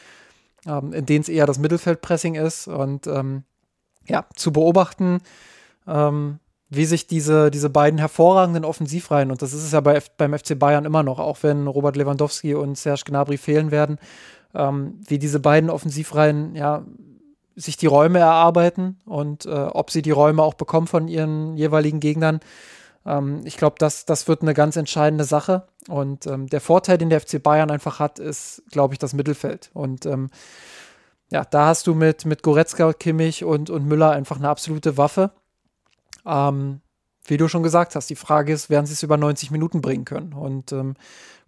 ähm, in denen es eher das Mittelfeldpressing ist und ähm, ja, zu beobachten, ähm, wie sich diese, diese beiden hervorragenden Offensivreihen, und das ist es ja bei, beim FC Bayern immer noch, auch wenn Robert Lewandowski und Serge Gnabry fehlen werden, ähm, wie diese beiden Offensivreihen ja sich die Räume erarbeiten und äh, ob sie die Räume auch bekommen von ihren jeweiligen Gegnern. Ähm, ich glaube, das, das wird eine ganz entscheidende Sache. Und ähm, der Vorteil, den der FC Bayern einfach hat, ist, glaube ich, das Mittelfeld. Und ähm, ja, da hast du mit, mit Goretzka, Kimmich und, und Müller einfach eine absolute Waffe. Ähm, wie du schon gesagt hast, die Frage ist, werden sie es über 90 Minuten bringen können? Und ähm,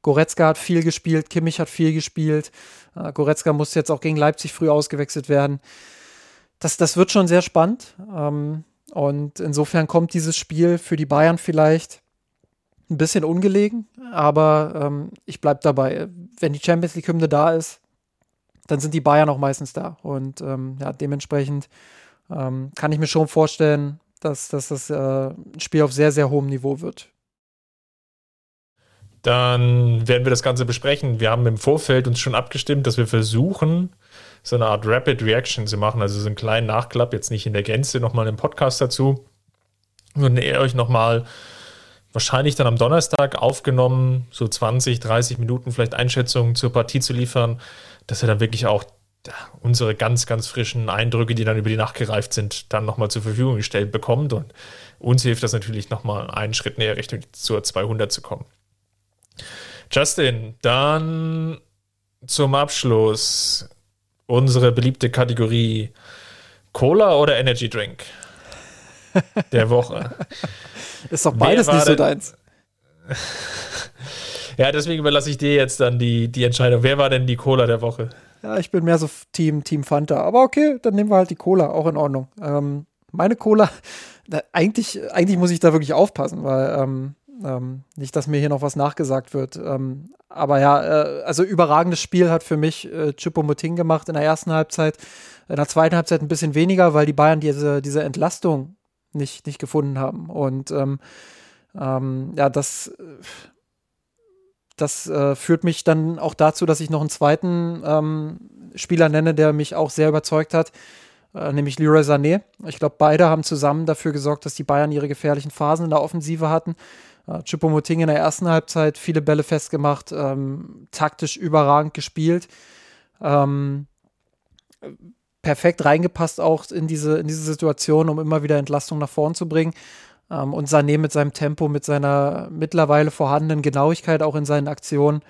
Goretzka hat viel gespielt, Kimmich hat viel gespielt. Äh, Goretzka muss jetzt auch gegen Leipzig früh ausgewechselt werden. Das, das wird schon sehr spannend. Ähm, und insofern kommt dieses Spiel für die Bayern vielleicht ein bisschen ungelegen, aber ähm, ich bleibe dabei. Wenn die Champions League-Hymne da ist, dann sind die Bayern auch meistens da. Und ähm, ja, dementsprechend ähm, kann ich mir schon vorstellen, dass, dass das äh, Spiel auf sehr, sehr hohem Niveau wird. Dann werden wir das Ganze besprechen. Wir haben im Vorfeld uns schon abgestimmt, dass wir versuchen, so eine Art Rapid Reaction zu machen, also so einen kleinen Nachklapp, jetzt nicht in der Gänze, nochmal einen Podcast dazu. Würden ihr euch nochmal wahrscheinlich dann am Donnerstag aufgenommen, so 20, 30 Minuten vielleicht Einschätzungen zur Partie zu liefern, dass wir dann wirklich auch unsere ganz, ganz frischen Eindrücke, die dann über die Nacht gereift sind, dann nochmal zur Verfügung gestellt bekommt. Und uns hilft das natürlich nochmal einen Schritt näher Richtung zur 200 zu kommen. Justin, dann zum Abschluss unsere beliebte Kategorie Cola oder Energy Drink der Woche. Ist doch beides nicht so deins. ja, deswegen überlasse ich dir jetzt dann die, die Entscheidung. Wer war denn die Cola der Woche? Ja, ich bin mehr so Team, Team Fanta. Aber okay, dann nehmen wir halt die Cola, auch in Ordnung. Ähm, meine Cola, da, eigentlich, eigentlich muss ich da wirklich aufpassen, weil ähm, ähm, nicht, dass mir hier noch was nachgesagt wird. Ähm, aber ja, äh, also überragendes Spiel hat für mich äh, Choupo-Moting gemacht in der ersten Halbzeit. In der zweiten Halbzeit ein bisschen weniger, weil die Bayern diese, diese Entlastung nicht, nicht gefunden haben. Und ähm, ähm ja, das, das äh, führt mich dann auch dazu, dass ich noch einen zweiten ähm, Spieler nenne, der mich auch sehr überzeugt hat, äh, nämlich Leroy Sané. Ich glaube, beide haben zusammen dafür gesorgt, dass die Bayern ihre gefährlichen Phasen in der Offensive hatten. Äh, Choupo-Moting in der ersten Halbzeit viele Bälle festgemacht, ähm, taktisch überragend gespielt. Ähm, perfekt reingepasst auch in diese, in diese Situation, um immer wieder Entlastung nach vorn zu bringen. Ähm, und Sané mit seinem Tempo, mit seiner mittlerweile vorhandenen Genauigkeit auch in seinen Aktionen,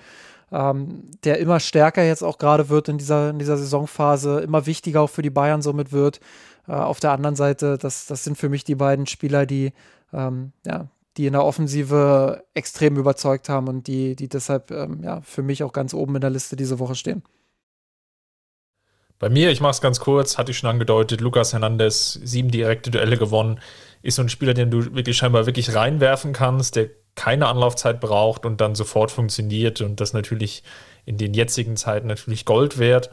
ähm, der immer stärker jetzt auch gerade wird in dieser, in dieser Saisonphase, immer wichtiger auch für die Bayern somit wird. Äh, auf der anderen Seite, das, das sind für mich die beiden Spieler, die ähm, ja, die in der Offensive extrem überzeugt haben und die, die deshalb ähm, ja, für mich auch ganz oben in der Liste diese Woche stehen. Bei mir, ich mache es ganz kurz, hatte ich schon angedeutet, Lukas Hernandez, sieben direkte Duelle gewonnen, ist so ein Spieler, den du wirklich scheinbar wirklich reinwerfen kannst, der keine Anlaufzeit braucht und dann sofort funktioniert und das natürlich in den jetzigen Zeiten natürlich Gold wert.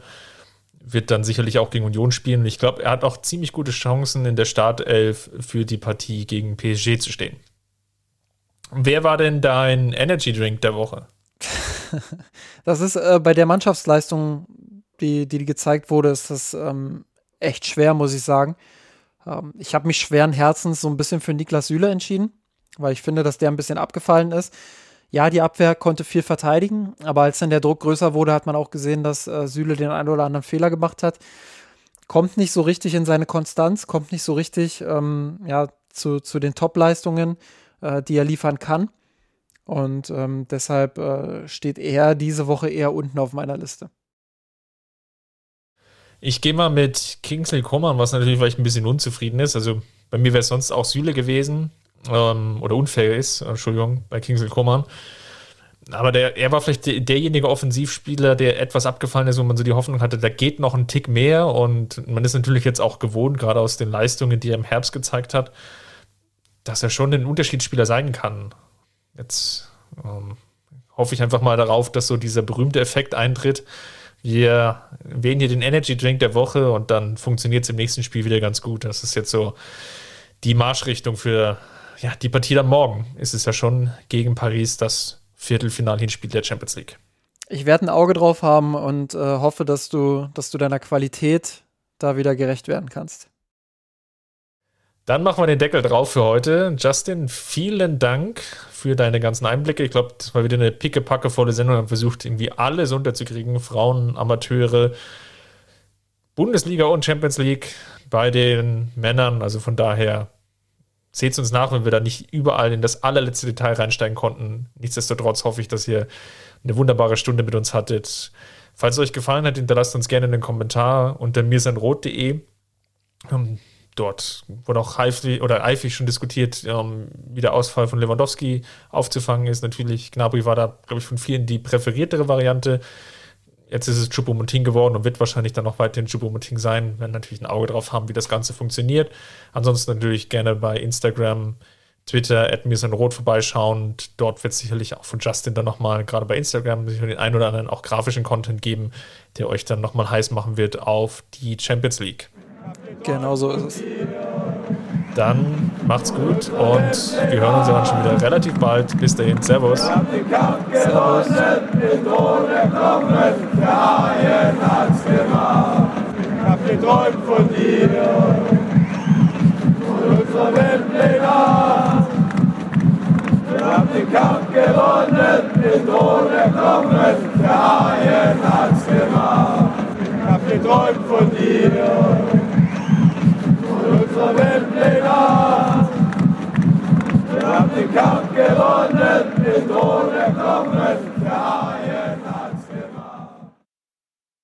Wird dann sicherlich auch gegen Union spielen und ich glaube, er hat auch ziemlich gute Chancen in der Startelf für die Partie gegen PSG zu stehen. Wer war denn dein Energy Drink der Woche? das ist äh, bei der Mannschaftsleistung, die, die gezeigt wurde, ist das ähm, echt schwer, muss ich sagen. Ähm, ich habe mich schweren Herzens so ein bisschen für Niklas Süle entschieden, weil ich finde, dass der ein bisschen abgefallen ist. Ja, die Abwehr konnte viel verteidigen, aber als dann der Druck größer wurde, hat man auch gesehen, dass äh, Süle den einen oder anderen Fehler gemacht hat. Kommt nicht so richtig in seine Konstanz, kommt nicht so richtig ähm, ja, zu, zu den Top-Leistungen, äh, die er liefern kann. Und ähm, deshalb äh, steht er diese Woche eher unten auf meiner Liste. Ich gehe mal mit Kingsley Coman, was natürlich vielleicht ein bisschen unzufrieden ist. Also bei mir wäre es sonst auch Süle gewesen ähm, oder unfair ist, Entschuldigung, bei Kingsley Coman. Aber der, er war vielleicht derjenige Offensivspieler, der etwas abgefallen ist, wo man so die Hoffnung hatte, da geht noch ein Tick mehr. Und man ist natürlich jetzt auch gewohnt, gerade aus den Leistungen, die er im Herbst gezeigt hat, dass er schon ein Unterschiedsspieler sein kann. Jetzt ähm, hoffe ich einfach mal darauf, dass so dieser berühmte Effekt eintritt, wir wählen hier den Energy Drink der Woche und dann funktioniert es im nächsten Spiel wieder ganz gut. Das ist jetzt so die Marschrichtung für ja, die Partie am Morgen. Ist es ja schon gegen Paris das Viertelfinal-Hinspiel der Champions League. Ich werde ein Auge drauf haben und äh, hoffe, dass du, dass du deiner Qualität da wieder gerecht werden kannst. Dann machen wir den Deckel drauf für heute. Justin, vielen Dank für deine ganzen Einblicke. Ich glaube, das war wieder eine pickepackevolle Sendung. Wir haben versucht, irgendwie alles unterzukriegen. Frauen, Amateure, Bundesliga und Champions League bei den Männern. Also von daher seht es uns nach, wenn wir da nicht überall in das allerletzte Detail reinsteigen konnten. Nichtsdestotrotz hoffe ich, dass ihr eine wunderbare Stunde mit uns hattet. Falls es euch gefallen hat, hinterlasst uns gerne einen Kommentar unter mirsanrot.de. Dort wurde auch eifrig, oder eifrig schon diskutiert, ähm, wie der Ausfall von Lewandowski aufzufangen ist. Natürlich, Gnabry war da, glaube ich, von vielen die präferiertere Variante. Jetzt ist es Choupo-Moting geworden und wird wahrscheinlich dann noch weiterhin Choupo-Moting sein. Werden natürlich ein Auge drauf haben, wie das Ganze funktioniert. Ansonsten natürlich gerne bei Instagram, Twitter, Rot vorbeischauen. Dort wird es sicherlich auch von Justin dann nochmal, gerade bei Instagram, den einen oder anderen auch grafischen Content geben, der euch dann nochmal heiß machen wird auf die Champions League. Genau so ist es. Dann macht's gut und wir hören uns dann schon wieder relativ bald. Bis dahin, Servus. Servus. Ich hab geträumt von dir und unserer. Wir haben den Kampf gewonnen, den Thron erkommen, der Haien hat's gemacht. Ich hab geträumt von dir unserer Weltleger. Wir haben den Kampf gewonnen, mit ohne Knochen verharren.